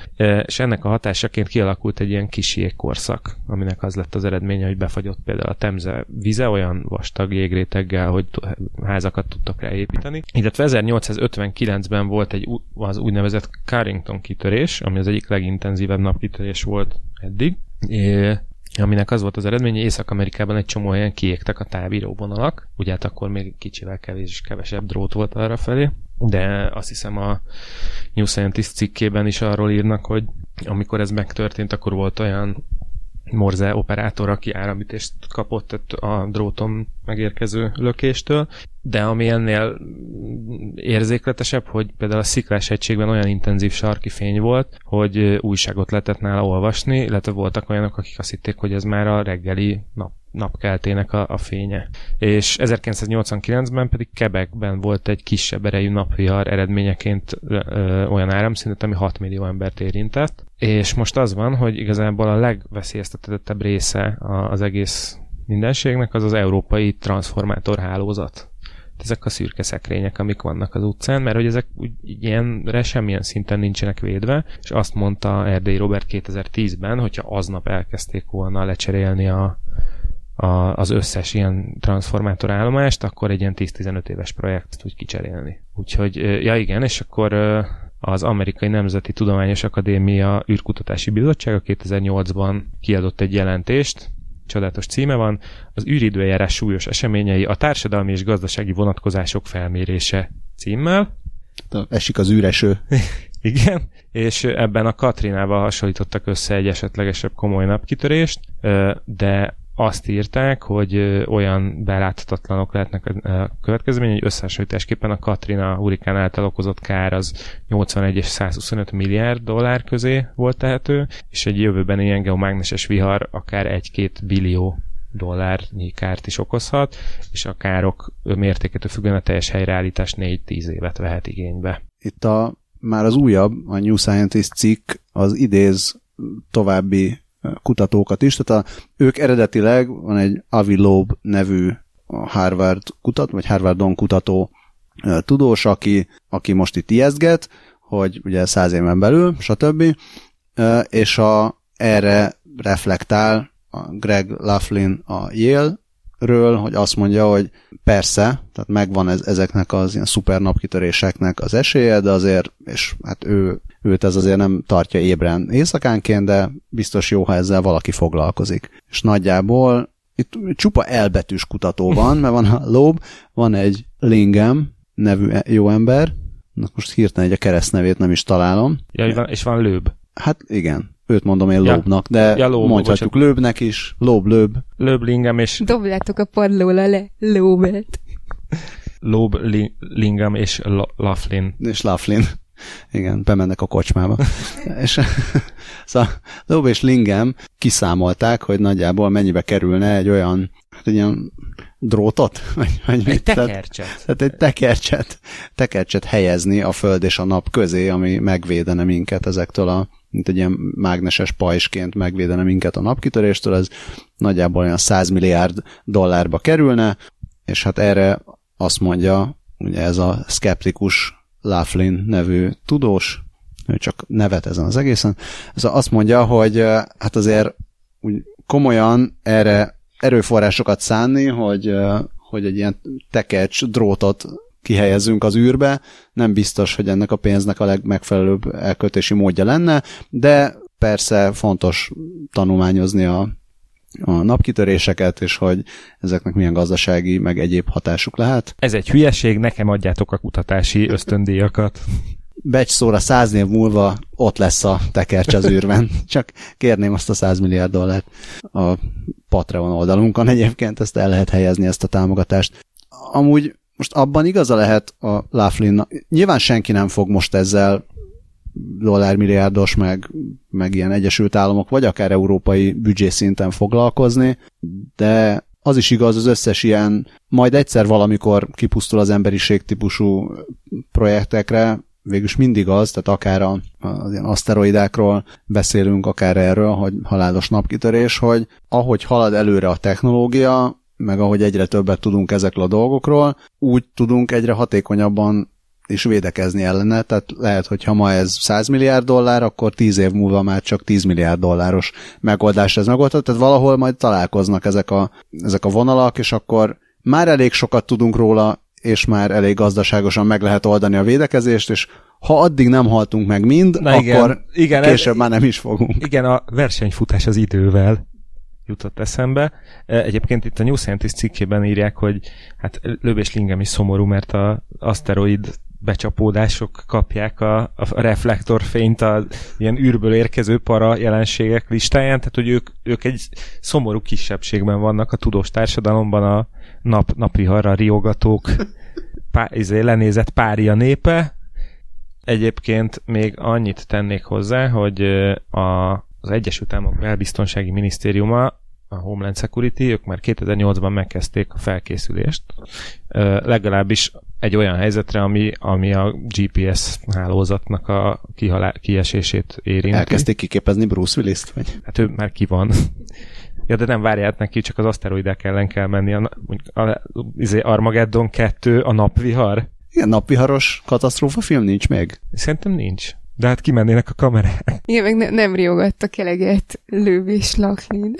és ennek a hatásaként kialakult egy ilyen kis jégkorszak, aminek az lett az eredménye, hogy befagyott például a Temze vize olyan vastag jégréteggel, hogy házakat tudtak ráépíteni. Illetve 1859-ben volt egy az úgynevezett Carrington kitörés, ami az egyik legintenzívebb napkitörés volt eddig, aminek az volt az eredménye, Észak-Amerikában egy csomó helyen kiégtek a távíró vonalak, ugye hát akkor még kicsivel kevés és kevesebb drót volt arra felé, de azt hiszem a New Scientist cikkében is arról írnak, hogy amikor ez megtörtént, akkor volt olyan Morze operátor, aki áramítést kapott a dróton megérkező lökéstől, de ami ennél érzékletesebb, hogy például a sziklás egységben olyan intenzív sarki fény volt, hogy újságot lehetett nála olvasni, illetve voltak olyanok, akik azt hitték, hogy ez már a reggeli nap napkeltének a, a fénye. És 1989-ben pedig Quebecben volt egy kisebb erejű napvihar eredményeként ö, olyan áramszintet, ami 6 millió embert érintett. És most az van, hogy igazából a legveszélyeztetettebb része az egész mindenségnek az az európai transformátorhálózat ezek a szürke szekrények, amik vannak az utcán, mert hogy ezek úgy, ilyenre semmilyen szinten nincsenek védve, és azt mondta Erdély Robert 2010-ben, hogyha aznap elkezdték volna lecserélni a, a, az összes ilyen transformátor állomást, akkor egy ilyen 10-15 éves projektet úgy kicserélni. Úgyhogy, ja igen, és akkor az Amerikai Nemzeti Tudományos Akadémia űrkutatási bizottsága 2008-ban kiadott egy jelentést, csodálatos címe van, az űridőjárás súlyos eseményei, a társadalmi és gazdasági vonatkozások felmérése címmel. Esik az űreső. Igen, és ebben a Katrinával hasonlítottak össze egy esetlegesebb komoly napkitörést, de azt írták, hogy olyan beláthatatlanok lehetnek a következmény, hogy összehasonlításképpen a Katrina hurikán által okozott kár az 81 és 125 milliárd dollár közé volt tehető, és egy jövőben ilyen geomágneses vihar akár 1-2 billió dollárnyi kárt is okozhat, és a károk mértékétől függően a teljes helyreállítás 4-10 évet vehet igénybe. Itt a már az újabb, a New Scientist cikk az idéz további kutatókat is, tehát a, ők eredetileg van egy Avi Loeb nevű Harvard kutat, vagy Harvardon kutató tudós, aki, aki most itt ijesztget, hogy ugye száz éven belül, stb. És a, erre reflektál a Greg Laughlin a Yale ről, hogy azt mondja, hogy persze, tehát megvan ez, ezeknek az ilyen szuper napkitöréseknek az esélye, de azért, és hát ő, őt ez azért nem tartja ébren éjszakánként, de biztos jó, ha ezzel valaki foglalkozik. És nagyjából itt csupa elbetűs kutató van, mert van a Lob, van egy Lingem nevű jó ember, most hirtelen egy a keresztnevét nem is találom. Ja, és van Lőb. Hát igen, őt mondom én ja. lóbnak, de ja, lób, mondhatjuk bocsánat. lőbnek is, lób, lőb. Lőblingem és... Dobjátok a padlóra le, lóbet. Lób, li, lingam és Laughlin. És Laughlin. Igen, bemennek a kocsmába. és szóval Lób és Lingem kiszámolták, hogy nagyjából mennyibe kerülne egy olyan, hát egy ilyen drótot? Vagy, vagy egy tekercset. Tehát, tehát egy tekercset, tekercset helyezni a föld és a nap közé, ami megvédene minket ezektől a mint egy ilyen mágneses pajsként megvédene minket a napkitöréstől, ez nagyjából olyan 100 milliárd dollárba kerülne, és hát erre azt mondja, ugye ez a skeptikus Laughlin nevű tudós, ő csak nevet ezen az egészen, ez azt mondja, hogy hát azért úgy komolyan erre erőforrásokat szánni, hogy, hogy egy ilyen tekercs drótot kihelyezünk az űrbe, nem biztos, hogy ennek a pénznek a legmegfelelőbb elköltési módja lenne, de persze fontos tanulmányozni a, a napkitöréseket, és hogy ezeknek milyen gazdasági, meg egyéb hatásuk lehet. Ez egy hülyeség, nekem adjátok a kutatási ösztöndíjakat. Becs szóra száz év múlva ott lesz a tekercs az űrben. Csak kérném azt a 100 milliárd dollárt a Patreon oldalunkon egyébként, ezt el lehet helyezni, ezt a támogatást. Amúgy most abban igaza lehet a laughlin Nyilván senki nem fog most ezzel dollármilliárdos, meg, meg ilyen Egyesült Államok, vagy akár európai büdzsé szinten foglalkozni, de az is igaz az összes ilyen, majd egyszer valamikor kipusztul az emberiség típusú projektekre, végülis mindig az, tehát akár a, az ilyen aszteroidákról beszélünk, akár erről, hogy halálos napkitörés, hogy ahogy halad előre a technológia, meg ahogy egyre többet tudunk ezekről a dolgokról, úgy tudunk egyre hatékonyabban is védekezni ellene, tehát lehet, hogy ha ma ez 100 milliárd dollár, akkor 10 év múlva már csak 10 milliárd dolláros megoldás ez megoldható, tehát valahol majd találkoznak ezek a, ezek a vonalak, és akkor már elég sokat tudunk róla, és már elég gazdaságosan meg lehet oldani a védekezést, és ha addig nem haltunk meg mind, Na akkor igen, igen, később ez, már nem is fogunk. Igen, a versenyfutás az idővel jutott eszembe. E, egyébként itt a New Scientist cikkében írják, hogy hát Lövés Lingem is szomorú, mert a aszteroid becsapódások kapják a, a reflektorfényt a ilyen űrből érkező para jelenségek listáján, tehát hogy ők, ők egy szomorú kisebbségben vannak a tudós társadalomban a nap, napiharra riogatók pá, izé, lenézett párja népe. Egyébként még annyit tennék hozzá, hogy a, az Egyesült Államok Belbiztonsági Minisztériuma a Homeland Security, ők már 2008-ban megkezdték a felkészülést, legalábbis egy olyan helyzetre, ami, ami a GPS hálózatnak a kihalá, kiesését érinti. Elkezdték kiképezni Bruce Willis-t? Vagy? Hát ő már ki van. Ja, de nem várját neki, csak az aszteroidák ellen kell menni. A, a, a, izé Armageddon 2, a napvihar. Igen, napviharos katasztrófa film nincs még. Szerintem nincs. De hát kimennének a kamerák. Igen, meg ne, nem riogattak eleget lővés Laklin.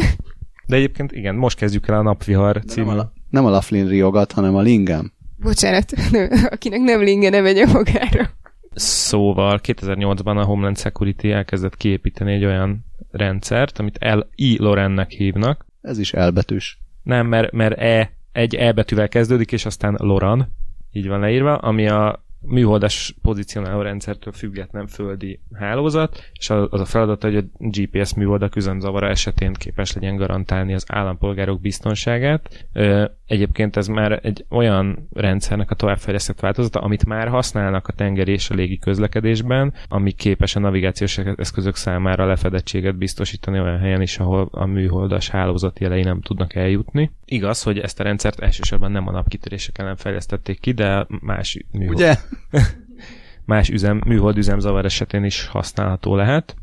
De egyébként igen, most kezdjük el a napvihar című. Nem a, nem a Laughlin riogat, hanem a Lingam. Bocsánat, akinek nem linge, ne vegye magára. Szóval 2008-ban a Homeland Security elkezdett kiépíteni egy olyan rendszert, amit L. I. Lorennek hívnak. Ez is elbetűs. Nem, mert, mert E egy E betűvel kezdődik, és aztán Loran, így van leírva, ami a műholdas pozícionáló rendszertől független földi hálózat, és az a feladata, hogy a GPS műholdak üzemzavara esetén képes legyen garantálni az állampolgárok biztonságát. Egyébként ez már egy olyan rendszernek a továbbfejlesztett változata, amit már használnak a tengeri és a légi közlekedésben, ami képes a navigációs eszközök számára lefedettséget biztosítani olyan helyen is, ahol a műholdas hálózat jelei nem tudnak eljutni. Igaz, hogy ezt a rendszert elsősorban nem a napkitörések ellen fejlesztették ki, de más műhold... Ugye? más üzem, műhold üzemzavar esetén is használható lehet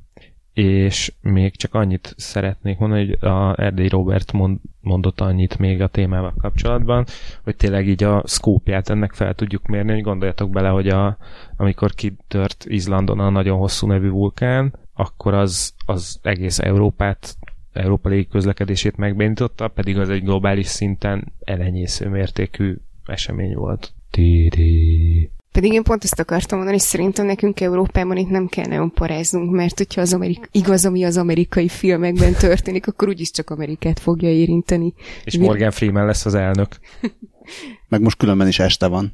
és még csak annyit szeretnék mondani, hogy a Erdély Robert mond, mondott annyit még a témával kapcsolatban, hogy tényleg így a szkópját ennek fel tudjuk mérni, hogy gondoljatok bele, hogy a, amikor kitört Izlandon a nagyon hosszú nevű vulkán, akkor az, az egész Európát Európa légi közlekedését megbénította, pedig az egy globális szinten elenyésző mértékű esemény volt. Tiri. Pedig én pont ezt akartam mondani, és szerintem nekünk Európában itt nem kell nagyon paráznunk, mert hogyha az Amerika, igaz, ami az amerikai filmekben történik, akkor úgyis csak Amerikát fogja érinteni. És. Morgan Freeman lesz az elnök. Meg most különben is este van.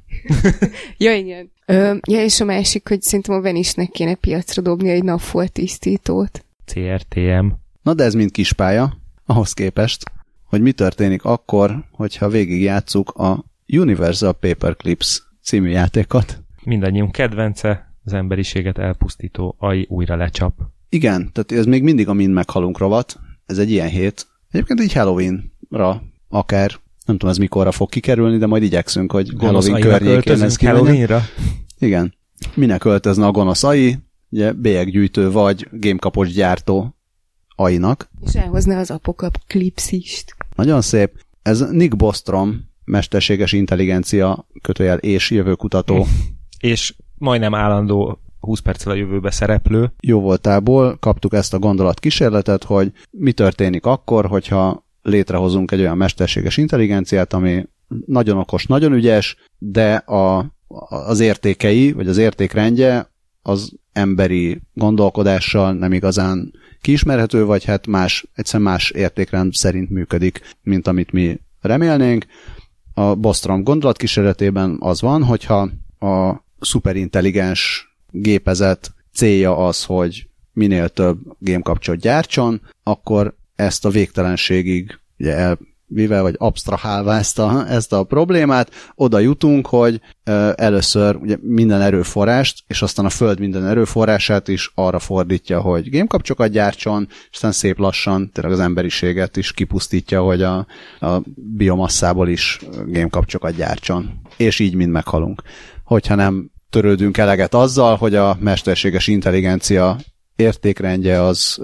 ja, igen. Ö, ja, és a másik, hogy szerintem a Venisnek kéne piacra dobni egy napfolt tisztítót. CRTM. Na de ez mind kispálya, ahhoz képest, hogy mi történik akkor, hogyha végigjátszuk a Universal Paperclips című játékot. Mindannyiunk kedvence, az emberiséget elpusztító AI újra lecsap. Igen, tehát ez még mindig a mind meghalunk rovat, ez egy ilyen hét. Egyébként így Halloween-ra akár, nem tudom ez mikorra fog kikerülni, de majd igyekszünk, hogy gonosz Halloween környékén ez Halloweenra? Igen. Minek költözne a gonosz AI? Ugye bélyeggyűjtő vagy gamekapos gyártó AI-nak. És elhozna az apokaplipszist. Nagyon szép. Ez Nick Bostrom, mesterséges intelligencia kötőjel és jövőkutató. és majdnem állandó 20 perccel a jövőbe szereplő. Jó voltából kaptuk ezt a gondolat kísérletet, hogy mi történik akkor, hogyha létrehozunk egy olyan mesterséges intelligenciát, ami nagyon okos, nagyon ügyes, de a, az értékei, vagy az értékrendje az emberi gondolkodással nem igazán kiismerhető, vagy hát más, egyszerűen más értékrend szerint működik, mint amit mi remélnénk a Bostrom gondolatkísérletében az van, hogyha a szuperintelligens gépezet célja az, hogy minél több gémkapcsot gyártson, akkor ezt a végtelenségig ugye el, mivel vagy abstrahálva ezt a, ezt a problémát, oda jutunk, hogy először ugye minden erőforrást, és aztán a Föld minden erőforrását is arra fordítja, hogy gémkapcsokat gyártson, és aztán szép lassan tényleg az emberiséget is kipusztítja, hogy a, a biomasszából is gémkapcsokat gyártson. És így mind meghalunk. Hogyha nem törődünk eleget azzal, hogy a mesterséges intelligencia értékrendje az,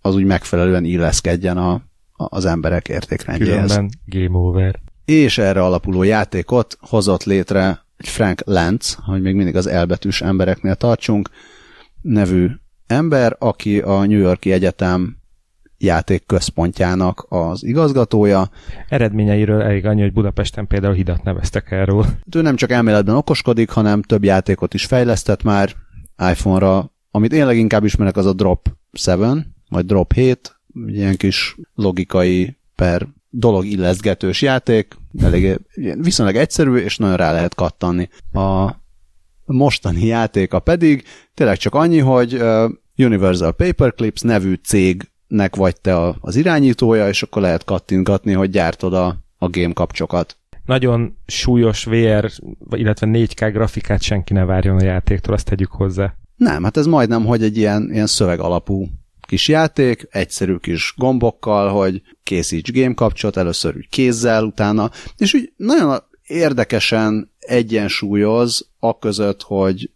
az úgy megfelelően illeszkedjen a, az emberek értékrendjéhez. Különben game over. És erre alapuló játékot hozott létre egy Frank Lentz, hogy még mindig az elbetűs embereknél tartsunk, nevű ember, aki a New Yorki Egyetem játék központjának az igazgatója. Eredményeiről elég annyi, hogy Budapesten például hidat neveztek erről. Ő nem csak elméletben okoskodik, hanem több játékot is fejlesztett már iPhone-ra. Amit én leginkább ismerek, az a Drop 7, vagy Drop 7, ilyen kis logikai per dolog illeszgetős játék, elég viszonylag egyszerű, és nagyon rá lehet kattanni. A mostani játéka pedig tényleg csak annyi, hogy Universal Paperclips nevű cégnek vagy te az irányítója, és akkor lehet kattintgatni, hogy gyártod a, a game kapcsokat. Nagyon súlyos VR, illetve 4K grafikát senki ne várjon a játéktól, azt tegyük hozzá. Nem, hát ez majdnem, hogy egy ilyen, ilyen szöveg alapú kis játék, egyszerű kis gombokkal, hogy készíts game kapcsolat, először úgy kézzel, utána, és úgy nagyon érdekesen egyensúlyoz a között, hogy,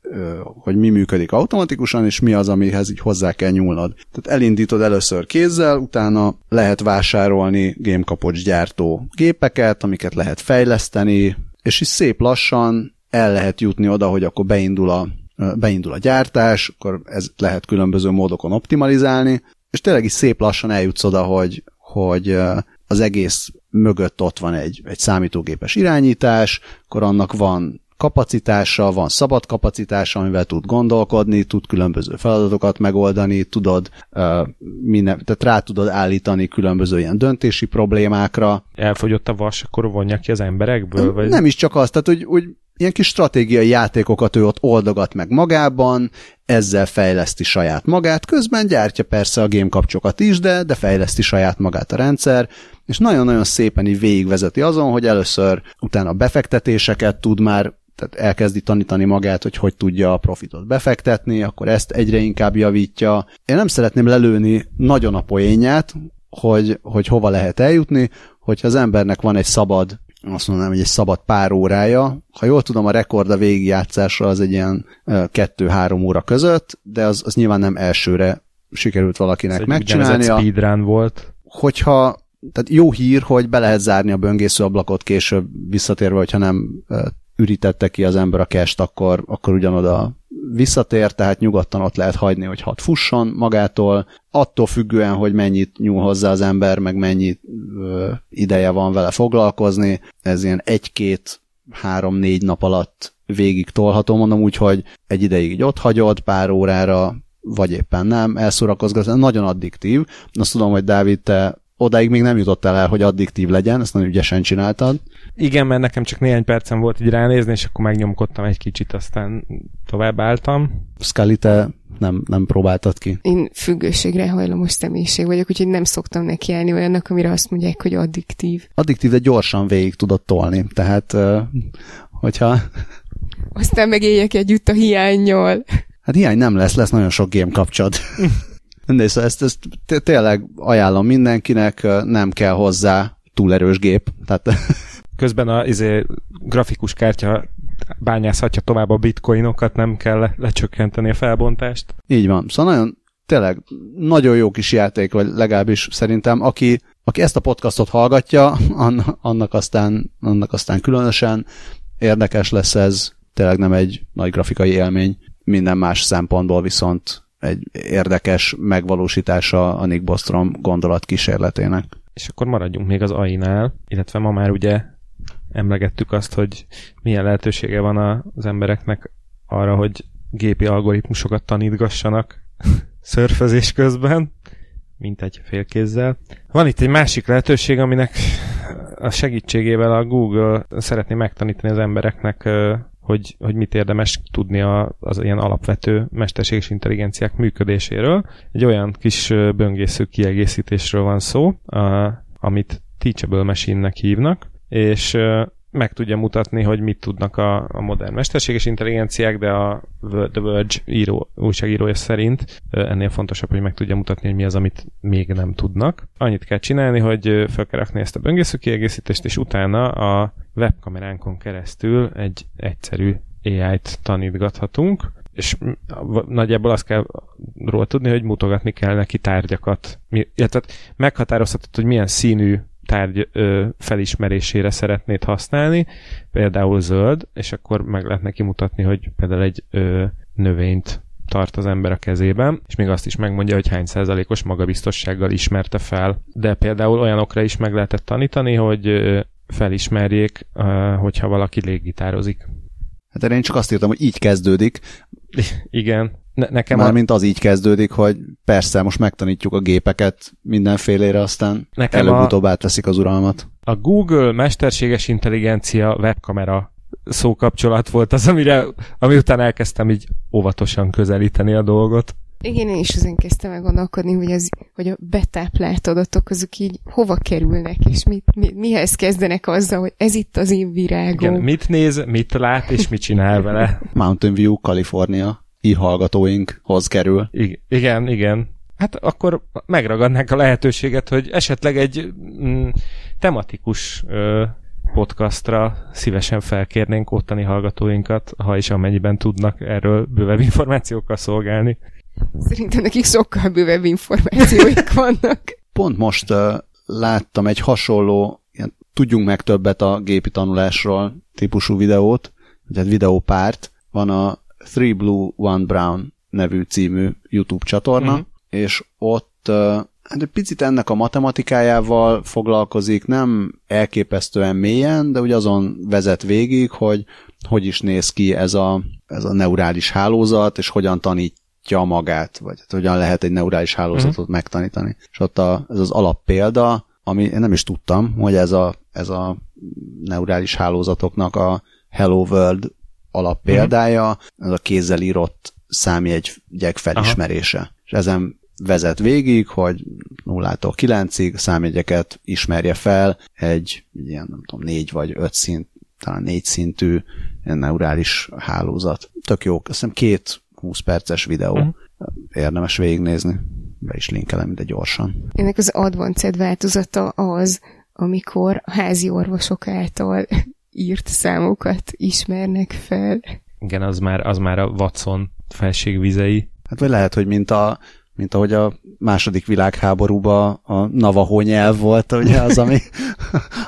hogy mi működik automatikusan, és mi az, amihez így hozzá kell nyúlnod. Tehát elindítod először kézzel, utána lehet vásárolni gamekapocs gyártó gépeket, amiket lehet fejleszteni, és is szép lassan el lehet jutni oda, hogy akkor beindul a, beindul a gyártás, akkor ez lehet különböző módokon optimalizálni, és tényleg is szép lassan eljutsz oda, hogy, hogy az egész mögött ott van egy, egy számítógépes irányítás, akkor annak van kapacitása, van szabad kapacitása, amivel tud gondolkodni, tud különböző feladatokat megoldani, tudod uh, minden, tehát rá tudod állítani különböző ilyen döntési problémákra. Elfogyott a vas, akkor vonja ki az emberekből? Vagy? Nem is csak az, tehát hogy, hogy ilyen kis stratégiai játékokat ő ott oldogat meg magában, ezzel fejleszti saját magát, közben gyártja persze a game kapcsokat is, de, de fejleszti saját magát a rendszer, és nagyon-nagyon szépen így végigvezeti azon, hogy először utána befektetéseket tud már tehát elkezdi tanítani magát, hogy hogy tudja a profitot befektetni, akkor ezt egyre inkább javítja. Én nem szeretném lelőni nagyon a poénját, hogy, hogy hova lehet eljutni, hogyha az embernek van egy szabad azt mondanám, hogy egy szabad pár órája. Ha jól tudom, a rekord a végigjátszásra az egy ilyen kettő-három óra között, de az, az nyilván nem elsőre sikerült valakinek Ez megcsinálni. Ez speedrun volt. Hogyha tehát jó hír, hogy be lehet zárni a böngésző ablakot később visszatérve, hogyha nem ürítette ki az ember a kest, akkor, akkor ugyanoda visszatér, tehát nyugodtan ott lehet hagyni, hogy hat fusson magától, attól függően, hogy mennyit nyúl hozzá az ember, meg mennyi ö, ideje van vele foglalkozni, ez ilyen egy-két, három-négy nap alatt végig tolható, mondom úgy, hogy egy ideig így ott hagyod, pár órára, vagy éppen nem, elszórakozgatsz, nagyon addiktív. Azt tudom, hogy Dávid, te odáig még nem jutottál el, hogy addiktív legyen, ezt nagyon ügyesen csináltad. Igen, mert nekem csak néhány percem volt így ránézni, és akkor megnyomkodtam egy kicsit, aztán tovább álltam. Scully, te nem, nem próbáltad ki? Én függőségre hajlamos személyiség vagyok, úgyhogy nem szoktam nekiállni olyannak, amire azt mondják, hogy addiktív. Addiktív, de gyorsan végig tudod tolni. Tehát, hogyha... Aztán megéljek együtt a hiányjal. Hát hiány nem lesz, lesz nagyon sok game kapcsod. De szóval ezt, ezt tényleg ajánlom mindenkinek, nem kell hozzá túl erős gép. Tehát... Közben a izé, grafikus kártya bányázhatja tovább a bitcoinokat, nem kell lecsökkenteni a felbontást. Így van. Szóval nagyon, tényleg nagyon jó kis játék, vagy legalábbis szerintem, aki, aki ezt a podcastot hallgatja, annak aztán, annak aztán különösen érdekes lesz ez, tényleg nem egy nagy grafikai élmény, minden más szempontból viszont egy érdekes megvalósítása a Nick Bostrom gondolat kísérletének. És akkor maradjunk még az AI-nál, illetve ma már ugye emlegettük azt, hogy milyen lehetősége van az embereknek arra, hogy gépi algoritmusokat tanítgassanak szörfözés közben, mint egy félkézzel. Van itt egy másik lehetőség, aminek a segítségével a Google szeretné megtanítani az embereknek hogy, hogy mit érdemes tudni a, az ilyen alapvető mesterséges intelligenciák működéséről. Egy olyan kis böngésző kiegészítésről van szó, a, amit Teachable Machine-nek hívnak, és meg tudja mutatni, hogy mit tudnak a, a modern mesterséges intelligenciák, de a The Verge író, újságírója szerint ennél fontosabb, hogy meg tudja mutatni, hogy mi az, amit még nem tudnak. Annyit kell csinálni, hogy fel kell rakni ezt a böngésző kiegészítést, és utána a webkameránkon keresztül egy egyszerű AI-t tanítgathatunk, és nagyjából azt kell róla tudni, hogy mutogatni kell neki tárgyakat. Tehát meghatározhatod, hogy milyen színű tárgy ö, felismerésére szeretnéd használni, például zöld, és akkor meg lehet neki mutatni, hogy például egy ö, növényt tart az ember a kezében, és még azt is megmondja, hogy hány százalékos magabiztossággal ismerte fel. De például olyanokra is meg lehetett tanítani, hogy felismerjék, hogyha valaki léggitározik. Hát erre én csak azt írtam, hogy így kezdődik. Igen. Ne, nekem Mármint a... az így kezdődik, hogy persze, most megtanítjuk a gépeket mindenfélére, aztán nekem előbb-utóbb a... átveszik az uralmat. A Google mesterséges intelligencia webkamera szókapcsolat volt az, amire, ami után elkezdtem így óvatosan közelíteni a dolgot. Igen, én is ezen kezdtem el gondolkodni, hogy, az, hogy a betáplált adatok azok így hova kerülnek, és mit, mi, mihez kezdenek azzal, hogy ez itt az én virágom. Igen, mit néz, mit lát, és mit csinál vele. Mountain View, Kalifornia i-hallgatóinkhoz kerül. I- igen, igen. Hát akkor megragadnánk a lehetőséget, hogy esetleg egy mm, tematikus ö, podcastra szívesen felkérnénk ottani hallgatóinkat, ha is amennyiben tudnak erről bővebb információkkal szolgálni. Szerintem nekik sokkal bővebb információik vannak. Pont most uh, láttam egy hasonló, ilyen, tudjunk meg többet a gépi tanulásról típusú videót, vagy egy videópárt. Van a Three Blue, One Brown nevű című YouTube csatorna, mm-hmm. és ott hát egy picit ennek a matematikájával foglalkozik, nem elképesztően mélyen, de úgy azon vezet végig, hogy hogy is néz ki ez a, ez a neurális hálózat, és hogyan tanítja magát, vagy hát hogyan lehet egy neurális hálózatot uh-huh. megtanítani. És ott a, ez az alappélda, ami én nem is tudtam, hogy ez a, ez a neurális hálózatoknak a Hello World alappéldája, uh-huh. ez a kézzel írott számjegyek felismerése. Aha. És ezen vezet végig, hogy 0-tól 9-ig számjegyeket ismerje fel egy ilyen, nem tudom, négy vagy öt szint, talán négy szintű neurális hálózat. Tök jó, azt hiszem két 20 perces videó. Uh-huh. Érdemes végignézni. Be is linkelem ide gyorsan. Ennek az advanced változata az, amikor a házi orvosok által írt számokat ismernek fel. Igen, az már, az már a Watson felségvizei. Hát vagy lehet, hogy mint a mint ahogy a második világháborúban a Navajo nyelv volt, ugye az, ami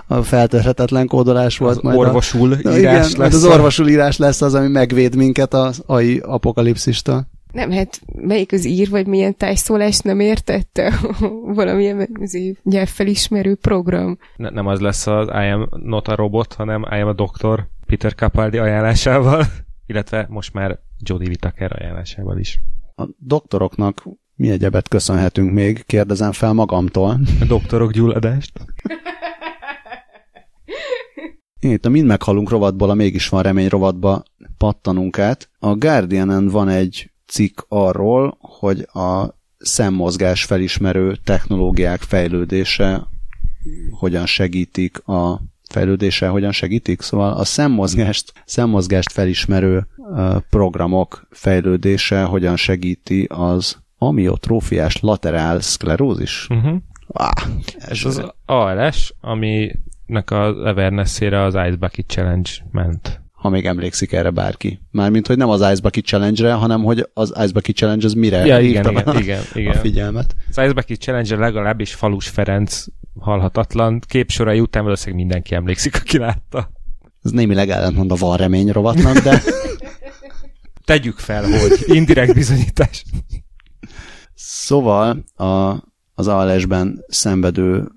a feltörhetetlen kódolás volt. Az majd orvosul a, írás igen, lesz. Az orvosul írás lesz az, ami megvéd minket az AI apokalipszista. Nem, hát melyik az ír, vagy milyen tájszólást nem értette? Valamilyen nyelvfelismerő program. Ne, nem az lesz az I am not a robot, hanem I am a doktor Peter Capaldi ajánlásával, illetve most már Jodie Whittaker ajánlásával is. A doktoroknak mi egyebet köszönhetünk még? Kérdezem fel magamtól. A doktorok gyulladást. Itt a Mind meghalunk rovatból, a Mégis van remény rovatba pattanunk át. A Guardianen van egy cikk arról, hogy a szemmozgás felismerő technológiák fejlődése hogyan segítik a fejlődése, hogyan segítik. Szóval a szemmozgást, szemmozgást felismerő programok fejlődése hogyan segíti az amiotrófiás laterál szklerózis. Uh-huh. Ah, ez az ALS, aminek az Everness-ére az Ice Bucket Challenge ment. Ha még emlékszik erre bárki. Mármint, hogy nem az Ice Bucket Challenge-re, hanem hogy az Ice Bucket Challenge az mire ja, igen, igen, a, igen, igen. a figyelmet. Az Ice Bucket Challenge legalábbis Falus Ferenc halhatatlan képsorai után valószínűleg mindenki emlékszik, aki látta. Ez némileg ellentmond a van remény rovatnak, de... Tegyük fel, hogy indirekt bizonyítás. Szóval a, az ALS-ben szenvedő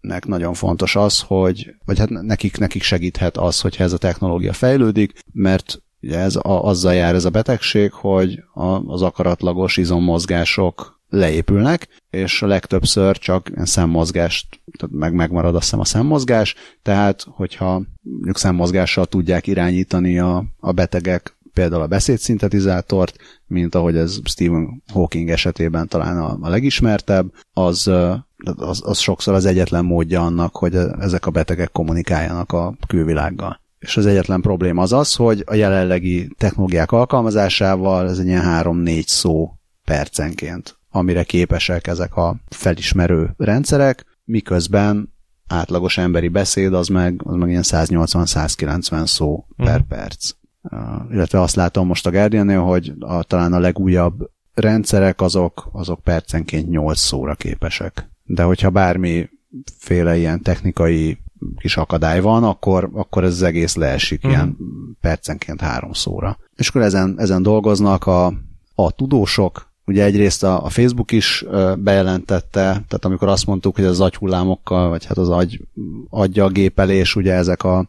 betegeknek nagyon fontos az, hogy, vagy hát nekik, nekik segíthet az, hogyha ez a technológia fejlődik, mert ugye ez a, azzal jár ez a betegség, hogy a, az akaratlagos izommozgások leépülnek, és a legtöbbször csak szemmozgást, tehát meg megmarad azt hiszem a szemmozgás, tehát hogyha mondjuk szemmozgással tudják irányítani a, a betegek például a beszédszintetizátort, mint ahogy ez Stephen Hawking esetében talán a, a legismertebb, az, az, az sokszor az egyetlen módja annak, hogy ezek a betegek kommunikáljanak a külvilággal. És az egyetlen probléma az az, hogy a jelenlegi technológiák alkalmazásával ez egy ilyen 3-4 szó percenként, amire képesek ezek a felismerő rendszerek, miközben átlagos emberi beszéd az meg, az meg ilyen 180-190 szó uh-huh. per perc illetve azt látom most a guardian hogy a, talán a legújabb rendszerek azok, azok percenként 8 szóra képesek. De hogyha bármiféle ilyen technikai kis akadály van, akkor, akkor ez az egész leesik mm. ilyen percenként három szóra. És akkor ezen, ezen dolgoznak a, a tudósok, Ugye egyrészt a, a Facebook is bejelentette, tehát amikor azt mondtuk, hogy az agyhullámokkal, vagy hát az agy, a gépelés, ugye ezek a,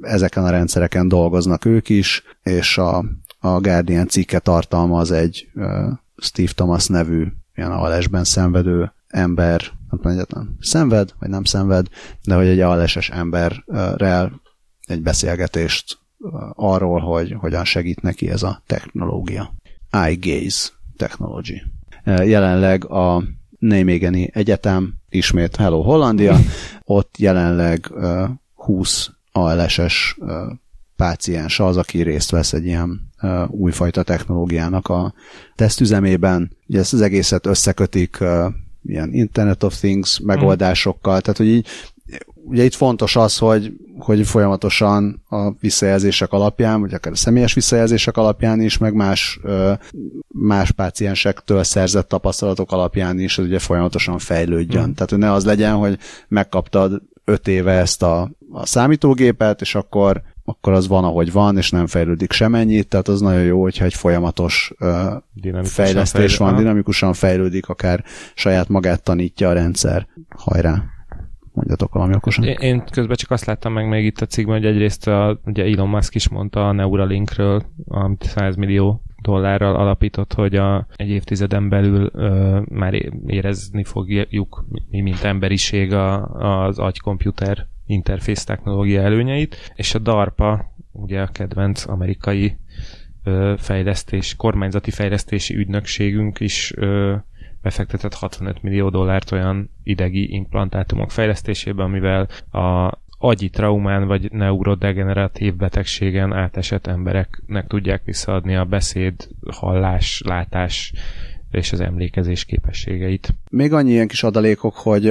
ezeken a rendszereken dolgoznak ők is, és a, a Guardian cikke tartalmaz egy Steve Thomas nevű ilyen alesben szenvedő ember, nem tudom egyetlen, szenved, vagy nem szenved, de hogy egy aleses emberrel egy beszélgetést arról, hogy hogyan segít neki ez a technológia. Eye gaze technology. Jelenleg a Nijmegeni Egyetem, ismét Hello Hollandia, ott jelenleg 20 ALS-es páciens az, aki részt vesz egy ilyen újfajta technológiának a tesztüzemében. Ugye ezt az egészet összekötik ilyen Internet of Things megoldásokkal, tehát hogy így ugye itt fontos az, hogy, hogy folyamatosan a visszajelzések alapján, vagy akár a személyes visszajelzések alapján is, meg más, más páciensektől szerzett tapasztalatok alapján is, hogy ugye folyamatosan fejlődjön. Mm. Tehát, hogy ne az legyen, hogy megkaptad öt éve ezt a, a számítógépet, és akkor akkor az van, ahogy van, és nem fejlődik semennyit, tehát az nagyon jó, hogyha egy folyamatos fejlesztés fejlődik. van, dinamikusan fejlődik, akár saját magát tanítja a rendszer. Hajrá! Mondjatok valami okosan. Én közben csak azt láttam meg még itt a cikkben, hogy egyrészt a, ugye Elon Musk is mondta a Neuralinkről, amit 100 millió dollárral alapított, hogy a, egy évtizeden belül ö, már érezni fogjuk mi, mint emberiség a, az agykomputer interfész technológia előnyeit, és a DARPA, ugye a kedvenc amerikai fejlesztés, kormányzati fejlesztési ügynökségünk is befektetett 65 millió dollárt olyan idegi implantátumok fejlesztésébe, amivel a agyi traumán vagy neurodegeneratív betegségen átesett embereknek tudják visszaadni a beszéd, hallás, látás és az emlékezés képességeit. Még annyi ilyen kis adalékok, hogy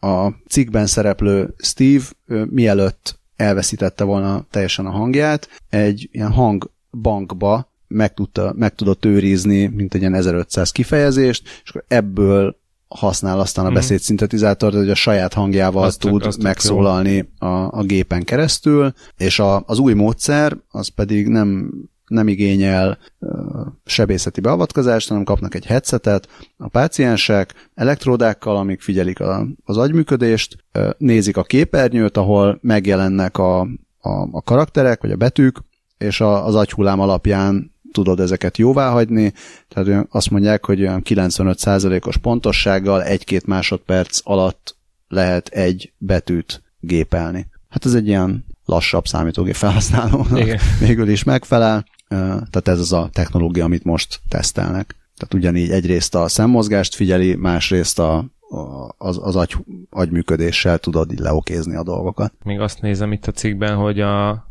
a cikkben szereplő Steve mielőtt elveszítette volna teljesen a hangját, egy ilyen hangbankba meg, tudta, meg tudott őrizni, mint egy ilyen 1500 kifejezést, és akkor ebből használ aztán a mhm. beszédszintetizátort, hogy a saját hangjával azt tud azt megszólalni a, a gépen keresztül, és a, az új módszer az pedig nem nem igényel sebészeti beavatkozást, hanem kapnak egy headsetet. A páciensek elektródákkal, amik figyelik a, az agyműködést, nézik a képernyőt, ahol megjelennek a, a, a karakterek, vagy a betűk, és a, az agyhullám alapján tudod ezeket jóvá hagyni, tehát azt mondják, hogy olyan 95%-os pontossággal egy-két másodperc alatt lehet egy betűt gépelni. Hát ez egy ilyen lassabb számítógép felhasználónak végül is megfelel, tehát ez az a technológia, amit most tesztelnek. Tehát ugyanígy egyrészt a szemmozgást figyeli, másrészt a, az, az agy, agyműködéssel tudod így leokézni a dolgokat. Még azt nézem itt a cikkben, hogy a,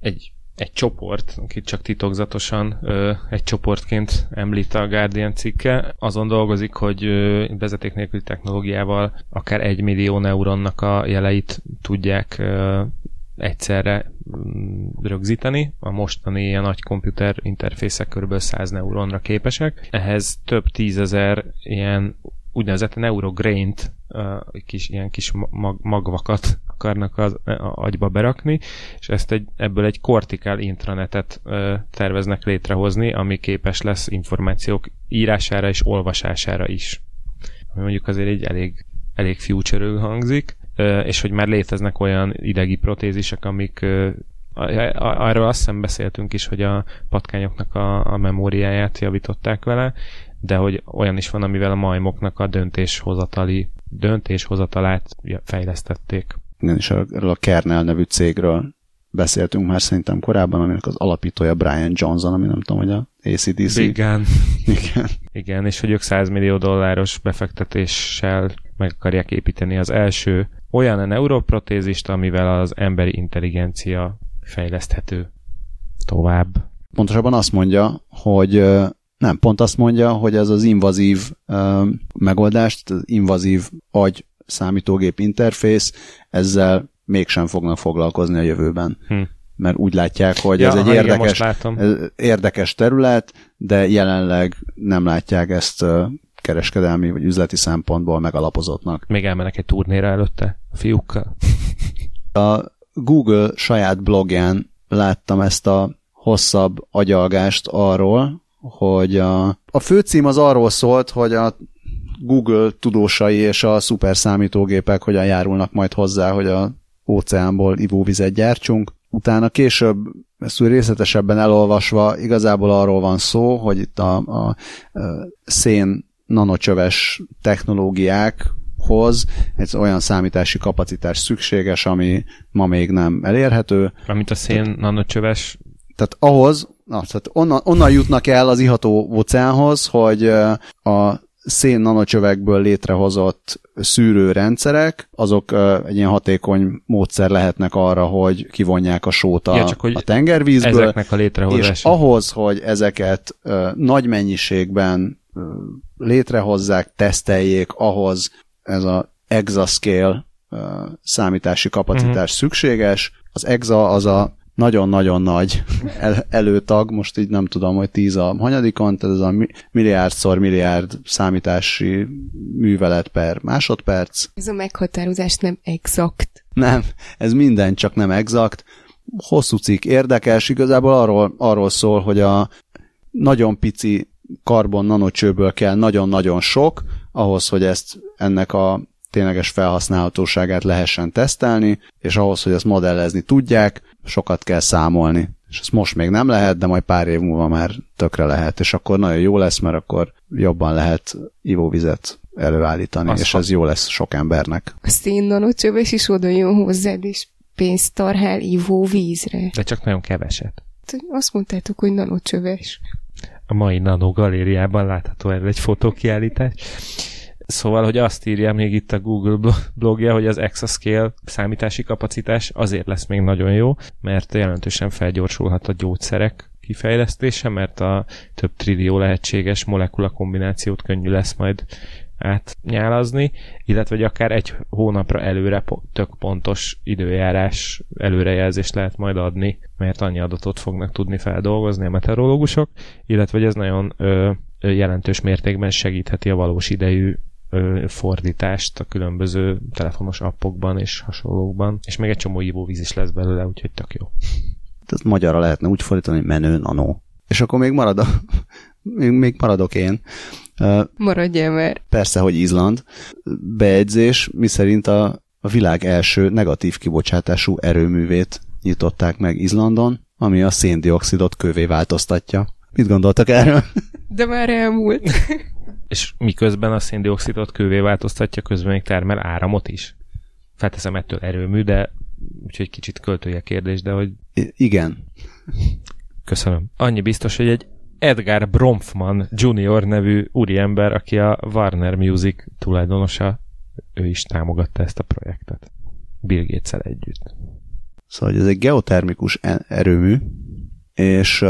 egy egy csoport, akit csak titokzatosan ö, egy csoportként említ a Guardian cikke, azon dolgozik, hogy ö, vezeték nélküli technológiával akár egy millió neuronnak a jeleit tudják ö, egyszerre mm, rögzíteni. A mostani ilyen nagy komputer interfészek kb. 100 neuronra képesek. Ehhez több tízezer ilyen úgynevezett neurograint, kis, ilyen kis mag, magvakat akarnak az agyba berakni, és ezt egy, ebből egy kortikál intranetet ö, terveznek létrehozni, ami képes lesz információk írására és olvasására is. Ami mondjuk azért egy elég, elég future hangzik, és hogy már léteznek olyan idegi protézisek, amik arról azt hiszem beszéltünk is, hogy a patkányoknak a, a memóriáját javították vele, de hogy olyan is van, amivel a majmoknak a döntéshozatali döntéshozatalát fejlesztették. Igen, és erről a Kernel nevű cégről beszéltünk már szerintem korábban, aminek az alapítója Brian Johnson, ami nem tudom, hogy a ACDC. Igen. Igen. Igen, és hogy ők 100 millió dolláros befektetéssel meg akarják építeni az első olyan neuroprotézist, amivel az emberi intelligencia fejleszthető tovább. Pontosabban azt mondja, hogy nem, pont azt mondja, hogy ez az invazív megoldást, az invazív agy számítógép interfész, ezzel mégsem fognak foglalkozni a jövőben. Hm. mert úgy látják, hogy Ja, ez egy aha, igen, érdekes, ez érdekes terület, de jelenleg nem látják ezt kereskedelmi vagy üzleti szempontból megalapozottnak. Még elmenek egy turnéra előtte a fiúkkal. A Google saját blogján láttam ezt a hosszabb agyalgást arról, hogy a, a főcím az arról szólt, hogy a Google tudósai és a szuperszámítógépek hogyan járulnak majd hozzá, hogy a óceánból ivóvizet gyártsunk. Utána később ezt úgy részletesebben elolvasva igazából arról van szó, hogy itt a, a, a szén nanocsöves technológiákhoz egy olyan számítási kapacitás szükséges, ami ma még nem elérhető. Amint a szén nanocsöves, Tehát ahhoz, na, tehát onnan, onnan jutnak el az iható óceánhoz, hogy a szén nanocsövekből létrehozott szűrőrendszerek, azok egy ilyen hatékony módszer lehetnek arra, hogy kivonják a sót a, Ja, csak hogy a tengervízből. ezeknek a És létrehozása. ahhoz, hogy ezeket nagy mennyiségben létrehozzák, teszteljék, ahhoz ez a exascale számítási kapacitás uh-huh. szükséges. Az exa az a nagyon-nagyon nagy el, előtag, most így nem tudom, hogy tíz a hanyadikon, tehát ez a mi- milliárdszor milliárd számítási művelet per másodperc. Ez a meghatározás nem exakt. Nem, ez minden csak nem exakt. Hosszú cikk érdekes, igazából arról, arról szól, hogy a nagyon pici karbon nanocsőből kell nagyon-nagyon sok, ahhoz, hogy ezt ennek a tényleges felhasználhatóságát lehessen tesztelni, és ahhoz, hogy ezt modellezni tudják, sokat kell számolni. És ezt most még nem lehet, de majd pár év múlva már tökre lehet, és akkor nagyon jó lesz, mert akkor jobban lehet ivóvizet előállítani, Az és ha- ez jó lesz sok embernek. A szén nanocsöves is oda jön hozzád, és pénzt tarhál ivóvízre. De csak nagyon keveset. Azt mondtátok, hogy nanocsöves. A mai Nano galériában látható erről egy fotókiállítás. Szóval, hogy azt írja még itt a Google blo- blogja, hogy az Exascale számítási kapacitás azért lesz még nagyon jó, mert jelentősen felgyorsulhat a gyógyszerek kifejlesztése, mert a több trillió lehetséges molekula kombinációt könnyű lesz majd átnyálazni, illetve hogy akár egy hónapra előre tök pontos időjárás előrejelzést lehet majd adni, mert annyi adatot fognak tudni feldolgozni a meteorológusok, illetve hogy ez nagyon ö, jelentős mértékben segítheti a valós idejű fordítást a különböző telefonos appokban és hasonlókban, és még egy csomó ivóvíz is lesz belőle, úgyhogy tök jó. Tehát magyarra lehetne úgy fordítani, menő nano. És akkor még marad a, még, még maradok én. Maradjál már. Persze, hogy Izland. Bejegyzés, miszerint a, a világ első negatív kibocsátású erőművét nyitották meg Izlandon, ami a széndiokszidot kövé változtatja. Mit gondoltak erről? De már elmúlt. És miközben a széndiokszidot kővé változtatja, közben még termel áramot is. Felteszem ettől erőmű, de úgyhogy kicsit költője kérdés, de hogy I- igen. Köszönöm. Annyi biztos, hogy egy Edgar Bromfman Jr. nevű úriember, aki a Warner Music tulajdonosa, ő is támogatta ezt a projektet. Bill gates együtt. Szóval hogy ez egy geotermikus erőmű, és uh,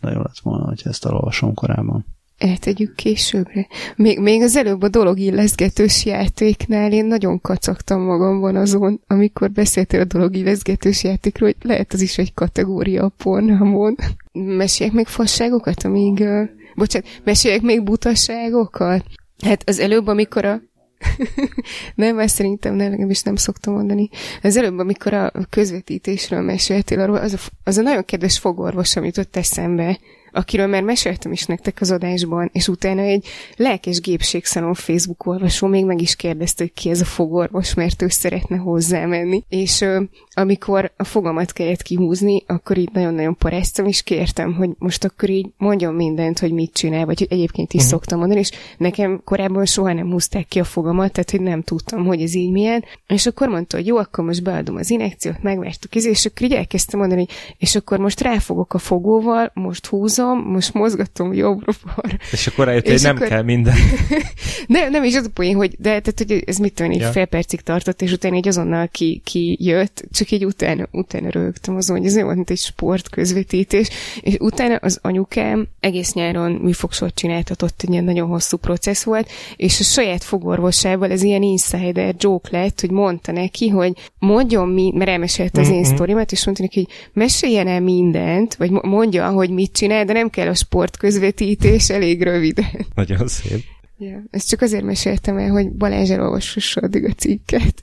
nagyon lett volna, hogy ezt elolvasom korábban. Eltegyük későbbre. Még, még az előbb a dolog illeszgetős játéknál én nagyon kacagtam magamban azon, amikor beszéltél a dolog illeszgetős játékról, hogy lehet az is egy kategória a pornhamon. Meséljek még fasságokat, amíg... Uh, bocsánat, meséljek még butaságokat? Hát az előbb, amikor a nem, ezt szerintem nem, legalábbis nem szoktam mondani. Az előbb, amikor a közvetítésről meséltél, arról az a, az a nagyon kedves fogorvos, amit ott eszembe, akiről már meséltem is nektek az adásban, és utána egy lelkes gépségszalon Facebook olvasó még meg is kérdezte, hogy ki ez a fogorvos, mert ő szeretne hozzá menni. És ö, amikor a fogamat kellett kihúzni, akkor így nagyon-nagyon paráztam, és kértem, hogy most akkor így mondjon mindent, hogy mit csinál, vagy hogy egyébként is uh-huh. szoktam mondani, és nekem korábban soha nem húzták ki a fogamat, tehát hogy nem tudtam, hogy ez így milyen. És akkor mondta, hogy jó, akkor most beadom az injekciót, megvertük, és akkor így elkezdtem mondani, és akkor most ráfogok a fogóval, most húzom, mozgom, most mozgatom jobbra-balra. És akkor rájött, hogy nem akkor... kell minden. nem, nem is az a poén, hogy de tehát, hogy ez mit tudom, egy ja. fél percig tartott, és utána egy azonnal ki, ki jött, csak egy utána, utána rögtem azon, hogy ez olyan, mint egy sport közvetítés, és utána az anyukám egész nyáron műfogsort csináltatott, egy ilyen nagyon hosszú processz volt, és a saját fogorvosával ez ilyen insider joke lett, hogy mondta neki, hogy mondjon mi, mert elmesélte az én mm-hmm. sztorimat, és mondta neki, hogy meséljen el mindent, vagy mondja, hogy mit csinál, de nem kell a sport közvetítés, elég röviden. Nagyon szép. Ja, ezt csak azért meséltem el, hogy Balázs elolvassa addig a cikket.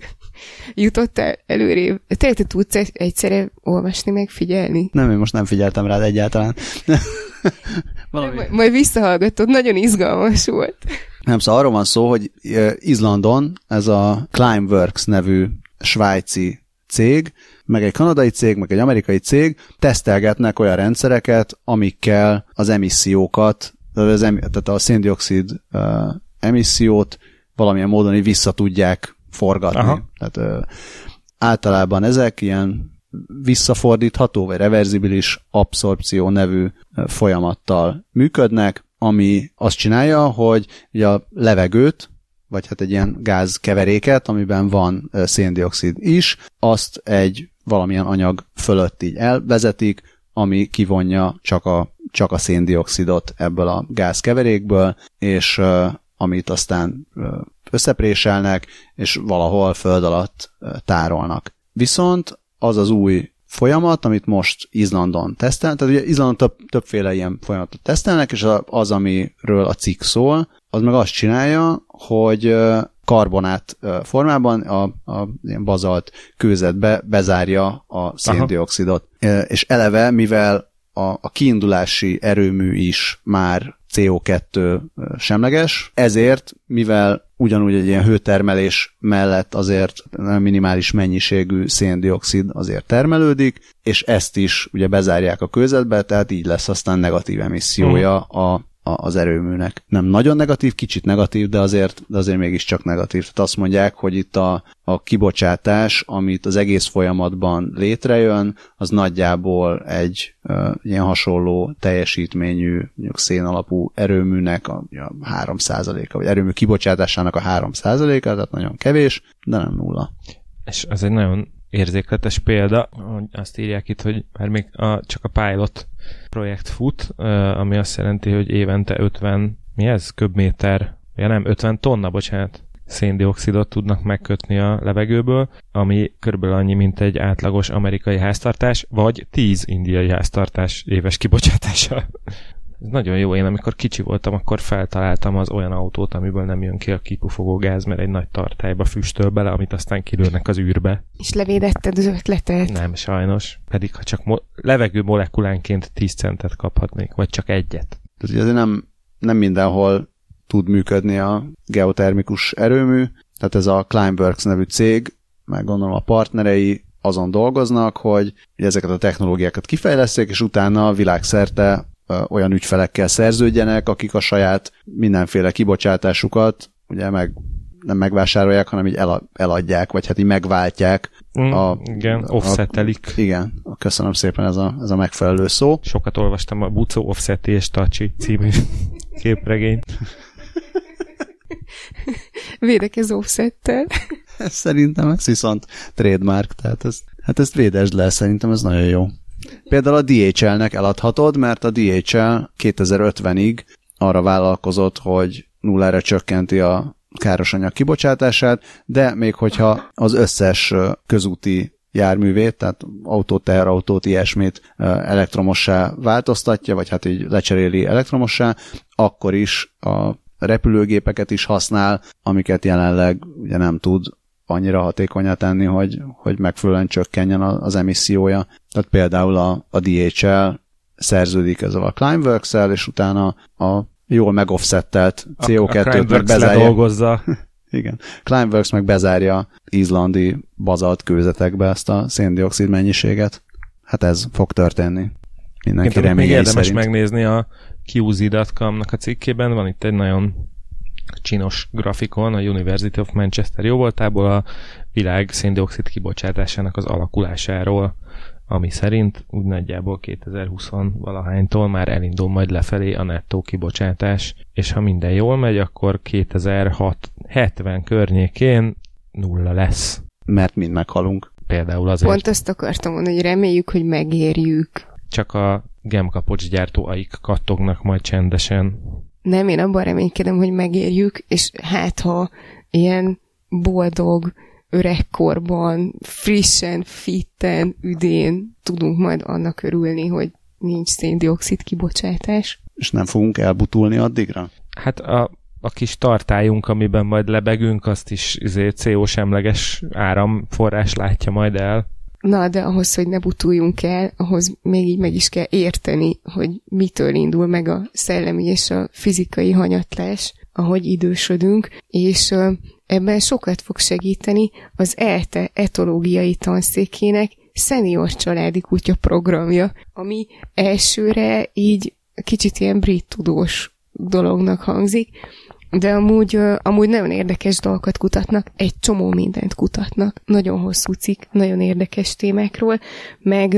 Jutottál előrébb. Te, te tudsz egyszerre olvasni, meg figyelni? Nem, én most nem figyeltem rád egyáltalán. Valami... Majd, majd visszahallgatod, nagyon izgalmas volt. Nem, szóval arról van szó, hogy Izlandon ez a Climeworks nevű svájci cég, meg egy kanadai cég, meg egy amerikai cég tesztelgetnek olyan rendszereket, amikkel az emissziókat, az emi, tehát a széndiokszid uh, emissziót valamilyen módon így vissza tudják forgatni. Aha. Tehát uh, általában ezek ilyen visszafordítható vagy reverzibilis abszorpció nevű folyamattal működnek, ami azt csinálja, hogy ugye a levegőt, vagy hát egy ilyen gázkeveréket, amiben van széndiokszid is, azt egy valamilyen anyag fölött így elvezetik, ami kivonja csak a, csak a széndiokszidot ebből a gázkeverékből, és amit aztán összepréselnek, és valahol föld alatt tárolnak. Viszont az az új folyamat, amit most Izlandon tesztel, tehát ugye Izlandon több, többféle ilyen folyamatot tesztelnek, és az, amiről a cikk szól, az meg azt csinálja, hogy karbonát formában a, a ilyen bazalt kőzetbe bezárja a széndiokszidot. Aha. És eleve, mivel a, a kiindulási erőmű is már CO2 semleges, ezért, mivel ugyanúgy egy ilyen hőtermelés mellett azért minimális mennyiségű széndiokszid azért termelődik, és ezt is ugye bezárják a kőzetbe, tehát így lesz aztán negatív emissziója uh-huh. Az erőműnek. Nem nagyon negatív, kicsit negatív, de azért, de azért mégiscsak negatív. Tehát azt mondják, hogy itt a, a kibocsátás, amit az egész folyamatban létrejön, az nagyjából egy uh, ilyen hasonló teljesítményű mondjuk szénalapú erőműnek a, a 3%-a, vagy erőmű kibocsátásának a 3%-a, tehát nagyon kevés, de nem nulla. És ez egy nagyon érzékletes példa, azt írják itt, hogy már még a, csak a pilot projekt fut, ami azt jelenti, hogy évente 50, mi ez, köbméter, ja nem, 50 tonna, bocsánat, széndiokszidot tudnak megkötni a levegőből, ami körülbelül annyi, mint egy átlagos amerikai háztartás, vagy 10 indiai háztartás éves kibocsátása. Ez nagyon jó. Én amikor kicsi voltam, akkor feltaláltam az olyan autót, amiből nem jön ki a kipufogó gáz, mert egy nagy tartályba füstöl bele, amit aztán kilőnek az űrbe. És levédetted az ötletet? Nem, sajnos. Pedig ha csak mo- levegő molekulánként 10 centet kaphatnék, vagy csak egyet. Tehát azért nem, nem mindenhol tud működni a geotermikus erőmű, tehát ez a Climeworks nevű cég, meg gondolom a partnerei azon dolgoznak, hogy ezeket a technológiákat kifejleszték, és utána világszerte olyan ügyfelekkel szerződjenek, akik a saját mindenféle kibocsátásukat ugye meg nem megvásárolják, hanem így el, eladják, vagy hát így megváltják. Mm, a, igen, offsetelik. A, igen, köszönöm szépen ez a, ez a megfelelő szó. Sokat olvastam a Bucó Offseti és Tacsi című képregényt. Védekez offsettel. Szerintem ez viszont trademark, tehát ez, hát ezt védesd le, szerintem ez nagyon jó. Például a DHL-nek eladhatod, mert a DHL 2050-ig arra vállalkozott, hogy nullára csökkenti a károsanyag kibocsátását, de még hogyha az összes közúti járművét, tehát autót, teherautót, ilyesmit elektromossá változtatja, vagy hát így lecseréli elektromossá, akkor is a repülőgépeket is használ, amiket jelenleg ugye nem tud annyira hatékonyá tenni, hogy, hogy megfelelően csökkenjen az emissziója. Tehát például a, a DHL szerződik ezzel a Climeworks-el, és utána a jól megoffsettelt CO2-t meg bezárja. Igen. Climeworks meg bezárja izlandi bazalt kőzetekbe ezt a széndiokszid mennyiséget. Hát ez fog történni. Mindenki reményei még érdemes szerint. megnézni a QZ.com-nak a cikkében, van itt egy nagyon csinos grafikon a University of Manchester jóvoltából a világ széndiokszid kibocsátásának az alakulásáról ami szerint úgy nagyjából 2020 valahánytól már elindul majd lefelé a nettó kibocsátás, és ha minden jól megy, akkor 2070 környékén nulla lesz. Mert mind meghalunk. Például azért. Pont azt akartam mondani, hogy reméljük, hogy megérjük. Csak a gemkapocs gyártóaik kattognak majd csendesen. Nem, én abban reménykedem, hogy megérjük, és hát ha ilyen boldog, öregkorban, frissen, fitten, üdén tudunk majd annak örülni, hogy nincs széndiokszid kibocsátás. És nem fogunk elbutulni addigra? Hát a, a kis tartályunk, amiben majd lebegünk, azt is izé, CO-semleges áramforrás látja majd el. Na, de ahhoz, hogy ne butuljunk el, ahhoz még így meg is kell érteni, hogy mitől indul meg a szellemi és a fizikai hanyatlás, ahogy idősödünk, és ebben sokat fog segíteni az ELTE etológiai tanszékének szenior családi kutya programja, ami elsőre így kicsit ilyen brit tudós dolognak hangzik, de amúgy, amúgy nagyon érdekes dolgokat kutatnak, egy csomó mindent kutatnak, nagyon hosszú cikk, nagyon érdekes témákról, meg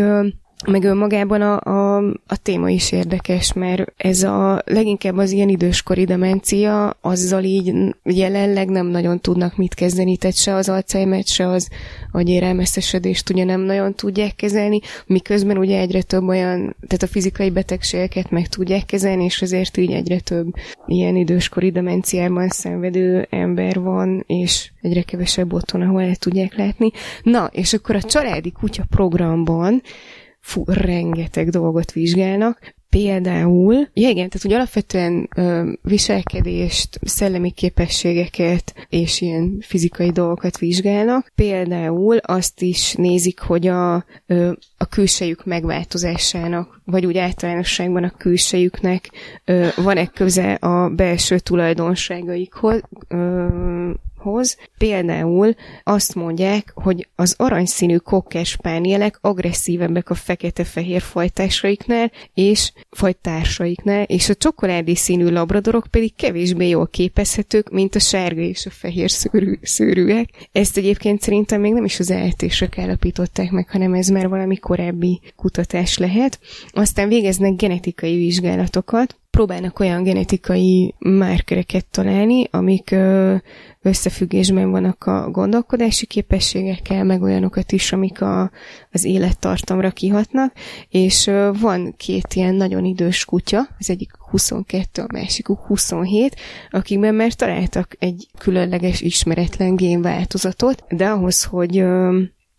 meg önmagában a, a, a téma is érdekes, mert ez a leginkább az ilyen időskori demencia, azzal így jelenleg nem nagyon tudnak mit kezdeni, tehát se az alzheimer se az agyérelmeszesedést ugye nem nagyon tudják kezelni, miközben ugye egyre több olyan, tehát a fizikai betegségeket meg tudják kezelni, és azért így egyre több ilyen időskori demenciában szenvedő ember van, és egyre kevesebb otthon, ahol el tudják látni. Na, és akkor a családi kutya programban fú, rengeteg dolgot vizsgálnak, Például, ja igen, tehát hogy alapvetően ö, viselkedést, szellemi képességeket és ilyen fizikai dolgokat vizsgálnak. Például azt is nézik, hogy a, ö, a külsejük megváltozásának, vagy úgy általánosságban a külsejüknek ö, van-e köze a belső tulajdonságaikhoz, ö, hoz. Például azt mondják, hogy az aranyszínű kokkes pánielek agresszívebbek a fekete-fehér fajtásaiknál és fajtársaiknál, és a csokoládé színű labradorok pedig kevésbé jól képezhetők, mint a sárga és a fehér szőrű, szőrűek. Ezt egyébként szerintem még nem is az eltések állapították meg, hanem ez már valami korábbi kutatás lehet. Aztán végeznek genetikai vizsgálatokat, próbálnak olyan genetikai márkereket találni, amik összefüggésben vannak a gondolkodási képességekkel, meg olyanokat is, amik a, az élettartamra kihatnak, és van két ilyen nagyon idős kutya, az egyik 22, a másikuk 27, akikben már találtak egy különleges ismeretlen génváltozatot, de ahhoz, hogy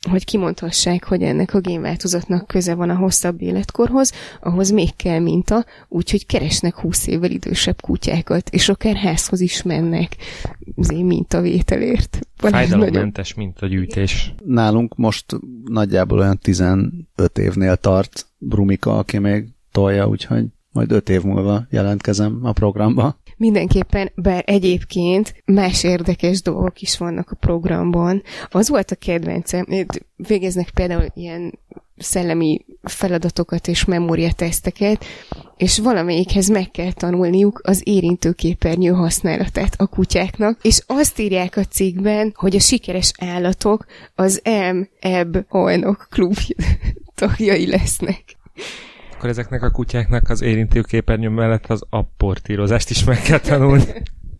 hogy kimondhassák, hogy ennek a génváltozatnak köze van a hosszabb életkorhoz, ahhoz még kell minta, úgyhogy keresnek 20 évvel idősebb kutyákat, és akár házhoz is mennek az én mintavételért. Fájdalommentes nagyon... mintagyűjtés. Nálunk most nagyjából olyan 15 évnél tart Brumika, aki még tolja, úgyhogy majd 5 év múlva jelentkezem a programba. Mindenképpen, bár egyébként más érdekes dolgok is vannak a programban. Az volt a kedvencem, végeznek például ilyen szellemi feladatokat és memóriateszteket, és valamelyikhez meg kell tanulniuk az érintőképernyő használatát a kutyáknak, és azt írják a cikkben, hogy a sikeres állatok az M-Ebb Hajnok klub tagjai lesznek akkor ezeknek a kutyáknak az érintőképernyő mellett az apportírozást is meg kell tanulni.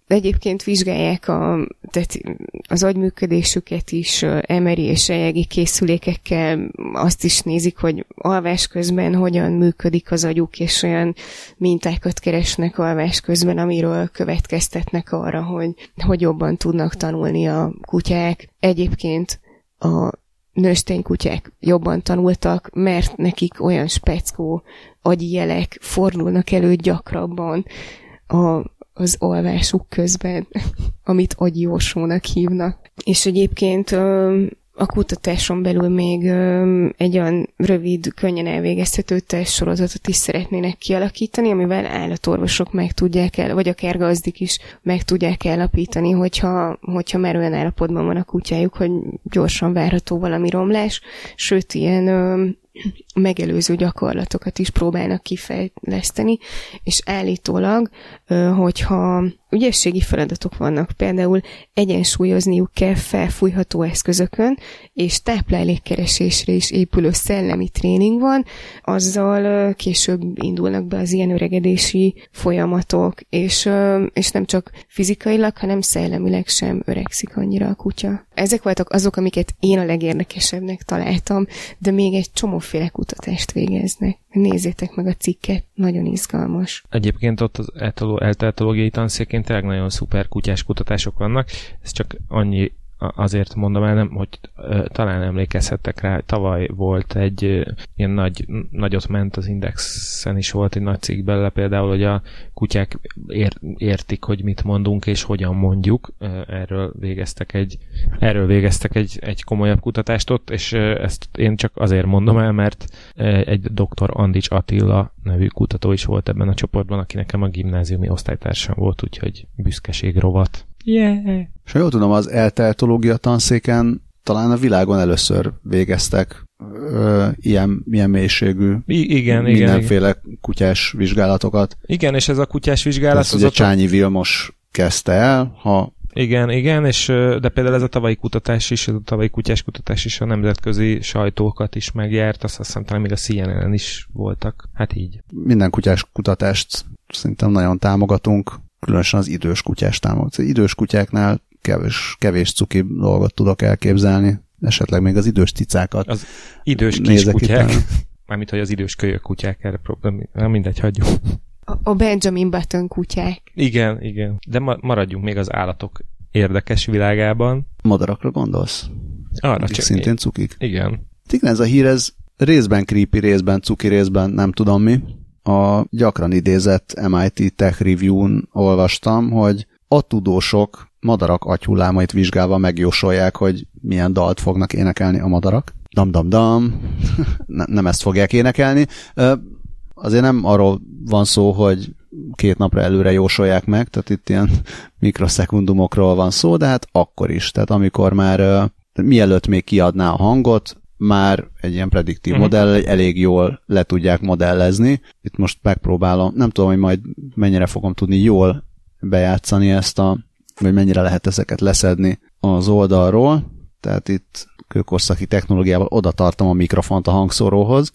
Egyébként vizsgálják a, tehát az agyműködésüket is emeri és eljegi készülékekkel, azt is nézik, hogy alvás közben hogyan működik az agyuk, és olyan mintákat keresnek alvás közben, amiről következtetnek arra, hogy, hogy jobban tudnak tanulni a kutyák. Egyébként a nősténykutyák jobban tanultak, mert nekik olyan speckó agyi jelek fordulnak elő gyakrabban a, az olvásuk közben, amit agyjósónak hívnak. És egyébként a kutatáson belül még egy olyan rövid, könnyen elvégezhető testsorozatot is szeretnének kialakítani, amivel állatorvosok meg tudják el, vagy akár gazdik is meg tudják állapítani, hogyha, hogyha már olyan állapotban van a kutyájuk, hogy gyorsan várható valami romlás, sőt, ilyen megelőző gyakorlatokat is próbálnak kifejleszteni, és állítólag, hogyha ügyességi feladatok vannak, például egyensúlyozniuk kell felfújható eszközökön, és táplálékkeresésre is épülő szellemi tréning van, azzal később indulnak be az ilyen öregedési folyamatok, és, és nem csak fizikailag, hanem szellemileg sem öregszik annyira a kutya. Ezek voltak azok, amiket én a legérdekesebbnek találtam, de még egy csomóféle kutatást végeznek. Nézzétek meg a cikket, nagyon izgalmas. Egyébként ott az elteológiai tanszékén tényleg nagyon szuper kutyás kutatások vannak. Ez csak annyi azért mondom el, nem, hogy talán emlékezhettek rá, tavaly volt egy ilyen nagy, nagyot ment az Indexen is volt egy nagy cikk bele például, hogy a kutyák ér, értik, hogy mit mondunk és hogyan mondjuk. Erről végeztek egy, erről végeztek egy, egy komolyabb kutatást ott, és ezt én csak azért mondom el, mert egy doktor Andics Attila nevű kutató is volt ebben a csoportban, aki nekem a gimnáziumi osztálytársam volt, úgyhogy büszkeség rovat. Yeah. És ha jól tudom, az elteológia tanszéken talán a világon először végeztek ö, ilyen, ilyen mélységű I- igen, mindenféle igen, kutyás vizsgálatokat. Igen, és ez a kutyás vizsgálat... Ezt ugye Csányi Vilmos kezdte el, ha igen, igen, és de például ez a tavalyi kutatás is, ez a tavalyi kutyás kutatás is a nemzetközi sajtókat is megjárt, azt hiszem talán még a CNN-en is voltak. Hát így. Minden kutyás kutatást szerintem nagyon támogatunk különösen az idős kutyás támogat. Az idős kutyáknál kevés, kevés cuki dolgot tudok elképzelni, esetleg még az idős cicákat. Az idős kis kutyák. Mármint, hogy az idős kölyök kutyák erre problém. Nem mindegy, hagyjuk. A, Benjamin Button kutyák. Igen, igen. De ma- maradjunk még az állatok érdekes világában. Madarakra gondolsz? Arra csak Szintén cukik? Igen. Igen, ez a hír, ez részben creepy, részben cuki, részben nem tudom mi a gyakran idézett MIT Tech Review-n olvastam, hogy a tudósok madarak agyhullámait vizsgálva megjósolják, hogy milyen dalt fognak énekelni a madarak. Dam-dam-dam, nem ezt fogják énekelni. Azért nem arról van szó, hogy két napra előre jósolják meg, tehát itt ilyen mikroszekundumokról van szó, de hát akkor is. Tehát amikor már mielőtt még kiadná a hangot, már egy ilyen prediktív uh-huh. modell elég jól le tudják modellezni. Itt most megpróbálom, nem tudom, hogy majd mennyire fogom tudni jól bejátszani ezt a, vagy mennyire lehet ezeket leszedni az oldalról. Tehát itt kőkorszaki technológiával oda tartom a mikrofont a hangszóróhoz.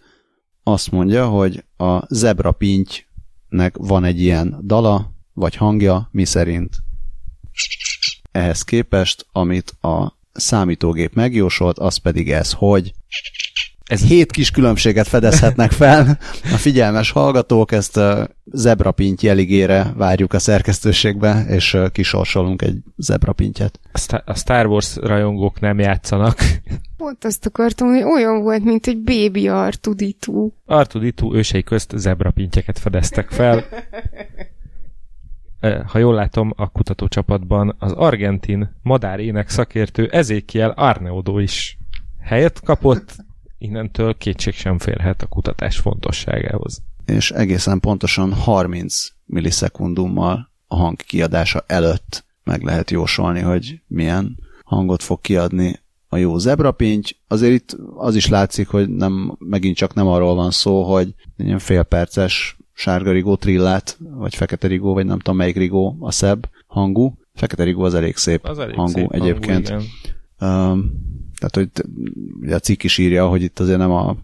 Azt mondja, hogy a zebra pintynek van egy ilyen dala, vagy hangja, mi szerint ehhez képest, amit a számítógép megjósolt, az pedig ez, hogy ez hét kis különbséget fedezhetnek fel. A figyelmes hallgatók ezt a zebrapint jeligére várjuk a szerkesztőségbe, és kisorsolunk egy zebrapintyet. A Star Wars rajongók nem játszanak. Pont azt akartam, hogy olyan volt, mint egy bébi Artuditu. Artuditu ősei közt zebrapintyeket fedeztek fel. Ha jól látom, a kutatócsapatban az argentin madárének szakértő Ezékiel Arneodo is helyet kapott, innentől kétség sem férhet a kutatás fontosságához. És egészen pontosan 30 millisekundummal a hang kiadása előtt meg lehet jósolni, hogy milyen hangot fog kiadni a jó zebrapinty. Azért itt az is látszik, hogy nem, megint csak nem arról van szó, hogy ilyen félperces sárga rigó trillát, vagy fekete rigó, vagy nem tudom melyik rigó a szebb hangú. Fekete rigó az elég szép az elég hangú szép egyébként. Hangú, um, tehát, hogy ugye a cikk is írja, hogy itt azért nem a,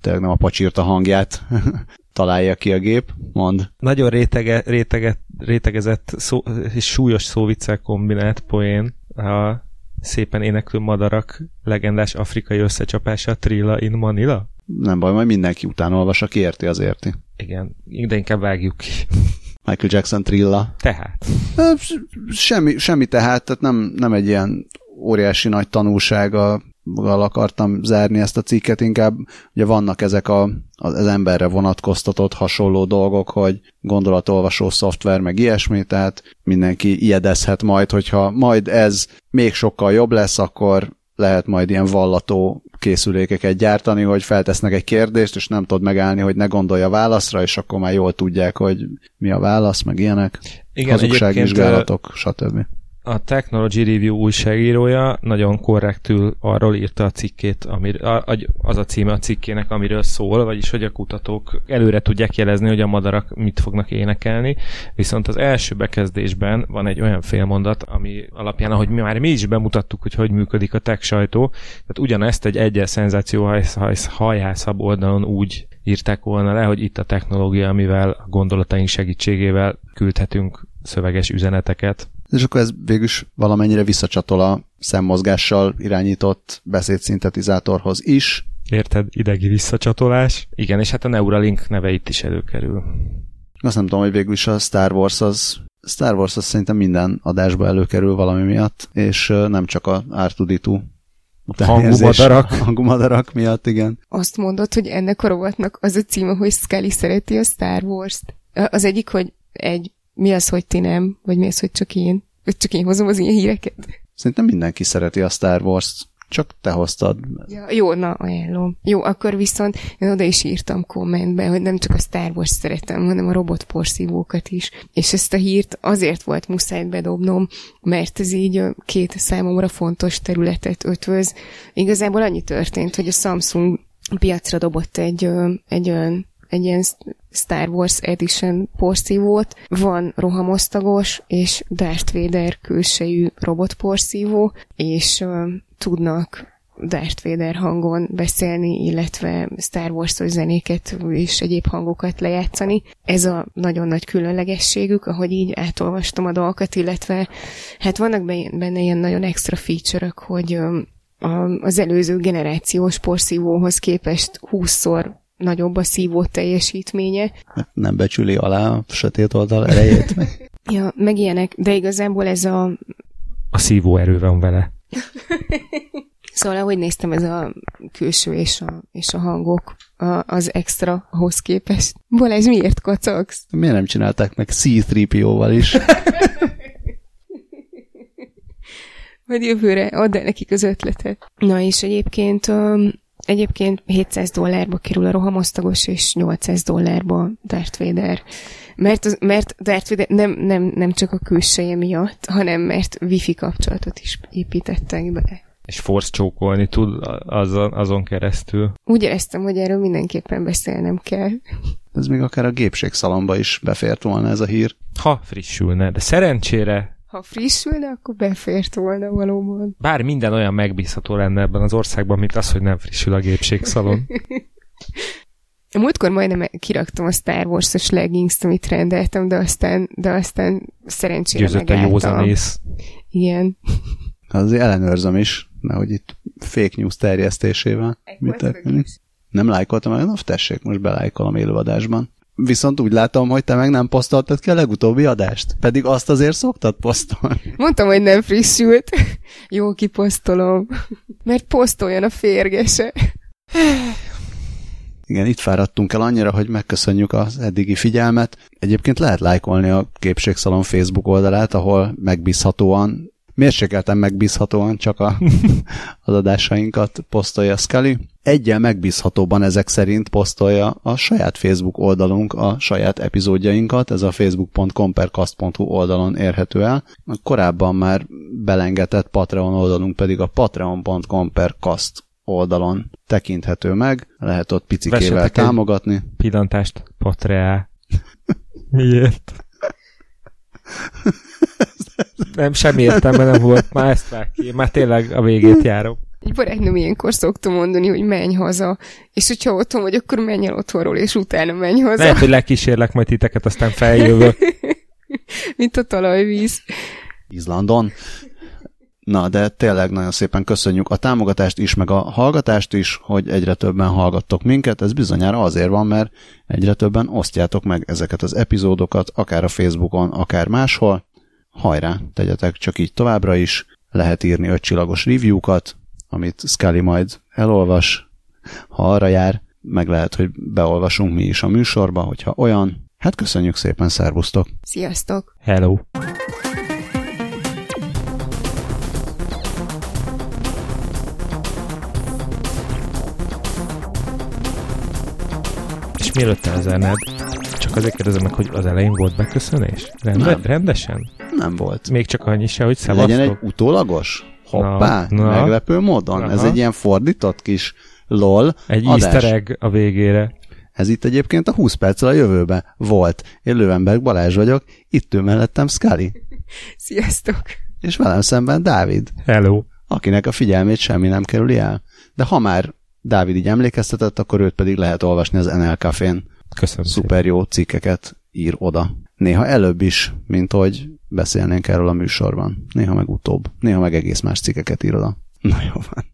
tényleg nem a pacsírta hangját találja ki a gép, mond. Nagyon rétege, rétege, rétegezett szó, és súlyos szóviccel kombinált poén a szépen éneklő madarak legendás afrikai összecsapása Trilla in Manila? Nem baj, majd mindenki utána olvas, aki érti, az érti. Igen, de inkább vágjuk ki. Michael Jackson Trilla. Tehát? Semmi, semmi tehát, tehát nem, nem egy ilyen óriási nagy tanulsága akartam zárni ezt a cikket, inkább ugye vannak ezek a, az emberre vonatkoztatott hasonló dolgok, hogy gondolatolvasó szoftver, meg ilyesmi, tehát mindenki ijedezhet majd, hogyha majd ez még sokkal jobb lesz, akkor lehet majd ilyen vallató készülékeket gyártani, hogy feltesznek egy kérdést, és nem tudod megállni, hogy ne gondolja válaszra, és akkor már jól tudják, hogy mi a válasz, meg ilyenek. Igen, Hazugságvizsgálatok, stb. A Technology Review újságírója nagyon korrektül arról írta a cikkét, amir, az a címe a cikkének, amiről szól, vagyis hogy a kutatók előre tudják jelezni, hogy a madarak mit fognak énekelni, viszont az első bekezdésben van egy olyan félmondat, ami alapján, ahogy mi már mi is bemutattuk, hogy hogy működik a tech sajtó, tehát ugyanezt egy egyes szenzáció hajhászabb oldalon úgy írták volna le, hogy itt a technológia, amivel a gondolataink segítségével küldhetünk szöveges üzeneteket. És akkor ez végül is valamennyire visszacsatol a szemmozgással irányított beszédszintetizátorhoz is. Érted? Idegi visszacsatolás. Igen, és hát a Neuralink neve itt is előkerül. Azt nem tudom, hogy végül is a Star Wars az Star Wars az szerintem minden adásba előkerül valami miatt, és nem csak a R2D2 Hangú madarak. Hangú madarak miatt, igen. Azt mondod, hogy ennek a rovatnak az a címe, hogy Scully szereti a Star Wars-t. Az egyik, hogy egy, mi az, hogy ti nem, vagy mi az, hogy csak én? Vagy csak én hozom az ilyen híreket? Szerintem mindenki szereti a Star Wars-t csak te hoztad. Ja, jó, na, ajánlom. Jó, akkor viszont én oda is írtam kommentbe, hogy nem csak a Star Wars szeretem, hanem a robotporszívókat is. És ezt a hírt azért volt muszáj bedobnom, mert ez így két számomra fontos területet ötvöz. Igazából annyi történt, hogy a Samsung piacra dobott egy, egy olyan egy ilyen Star Wars Edition porszívót, van rohamosztagos és Darth Vader külsejű robotporszívó, és tudnak Darth Vader hangon beszélni, illetve Star Wars-os zenéket és egyéb hangokat lejátszani. Ez a nagyon nagy különlegességük, ahogy így átolvastam a dolgokat, illetve hát vannak benne ilyen nagyon extra feature hogy az előző generációs porszívóhoz képest 20-szor nagyobb a szívó teljesítménye. Nem becsüli alá a sötét oldal erejét. Meg. ja, meg ilyenek, de igazából ez a... A szívó erő van vele. Szóval, ahogy néztem, ez a külső és a, és a hangok a, az extra hoz képest. Balázs, miért kacagsz? Miért nem csinálták meg C-3PO-val is? Majd jövőre add el nekik az ötletet. Na és egyébként um, egyébként 700 dollárba kerül a rohamosztagos, és 800 dollárba Darth Vader. Mert, az, mert Darth Vader nem, nem, nem csak a külseje miatt, hanem mert wifi kapcsolatot is építettek be. És force csókolni tud azon, azon keresztül. Úgy éreztem, hogy erről mindenképpen beszélnem kell. Ez még akár a gépségszalomba is befért volna ez a hír. Ha frissülne, de szerencsére ha frissülne, akkor befért volna valóban. Bár minden olyan megbízható lenne ebben az országban, mint az, hogy nem frissül a gépségszalon. Múltkor majdnem kiraktam a Star Wars-os leggings amit rendeltem, de aztán, de aztán szerencsére Győzött a józanész. Igen. Azért ellenőrzöm is, nehogy itt fake news terjesztésével. Mit nem lájkoltam, na tessék, most belájkolom élőadásban. Viszont úgy látom, hogy te meg nem posztoltad ki a legutóbbi adást. Pedig azt azért szoktad posztolni. Mondtam, hogy nem frissült. Jó, kiposztolom. Mert posztoljon a férgese. Igen, itt fáradtunk el annyira, hogy megköszönjük az eddigi figyelmet. Egyébként lehet lájkolni a Képségszalon Facebook oldalát, ahol megbízhatóan, mérsékelten megbízhatóan csak a, az adásainkat posztolja Scully. Egyel megbízhatóban ezek szerint posztolja a saját Facebook oldalunk a saját epizódjainkat, ez a facebook.com per oldalon érhető el. A korábban már belengetett Patreon oldalunk pedig a patreon.com per oldalon tekinthető meg, lehet ott picikével Vessetek támogatni. pillantást, Patreon. Miért? nem, semmi értelme nem volt, már ezt vág ki, már tényleg a végét járom. Egy barátnőm ilyenkor szoktam mondani, hogy menj haza, és hogyha otthon vagy, akkor menj el otthonról, és utána menj haza. Lehet, hogy lekísérlek majd titeket, aztán feljövök. Mint a talajvíz. Izlandon. Na, de tényleg nagyon szépen köszönjük a támogatást is, meg a hallgatást is, hogy egyre többen hallgattok minket. Ez bizonyára azért van, mert egyre többen osztjátok meg ezeket az epizódokat, akár a Facebookon, akár máshol. Hajrá, tegyetek csak így továbbra is. Lehet írni ötcsillagos review-kat, amit Scully majd elolvas, ha arra jár, meg lehet, hogy beolvasunk mi is a műsorba, hogyha olyan. Hát köszönjük szépen, szervusztok! Sziasztok! Hello! És mielőtt elzárnád, azért kérdezem meg, hogy az elején volt beköszönés? Rende, Nem. rendesen? Nem volt. Még csak annyi se, hogy Legyen egy szevasztok? utólagos? Hoppá, Na, na. meglepő módon. Ez Aha. egy ilyen fordított kis lol Egy adás. easter egg a végére. Ez itt egyébként a 20 perccel a jövőbe volt. Én Lövenberg Balázs vagyok, itt ül mellettem Scully, Sziasztok! és velem szemben Dávid, Hello. akinek a figyelmét semmi nem kerüli el. De ha már Dávid így emlékeztetett, akkor őt pedig lehet olvasni az NL Cafén. Köszönöm Szuper jó cikkeket ír oda. Néha előbb is, mint hogy beszélnénk erről a műsorban. Néha meg utóbb. Néha meg egész más cikkeket ír oda. Na jó van.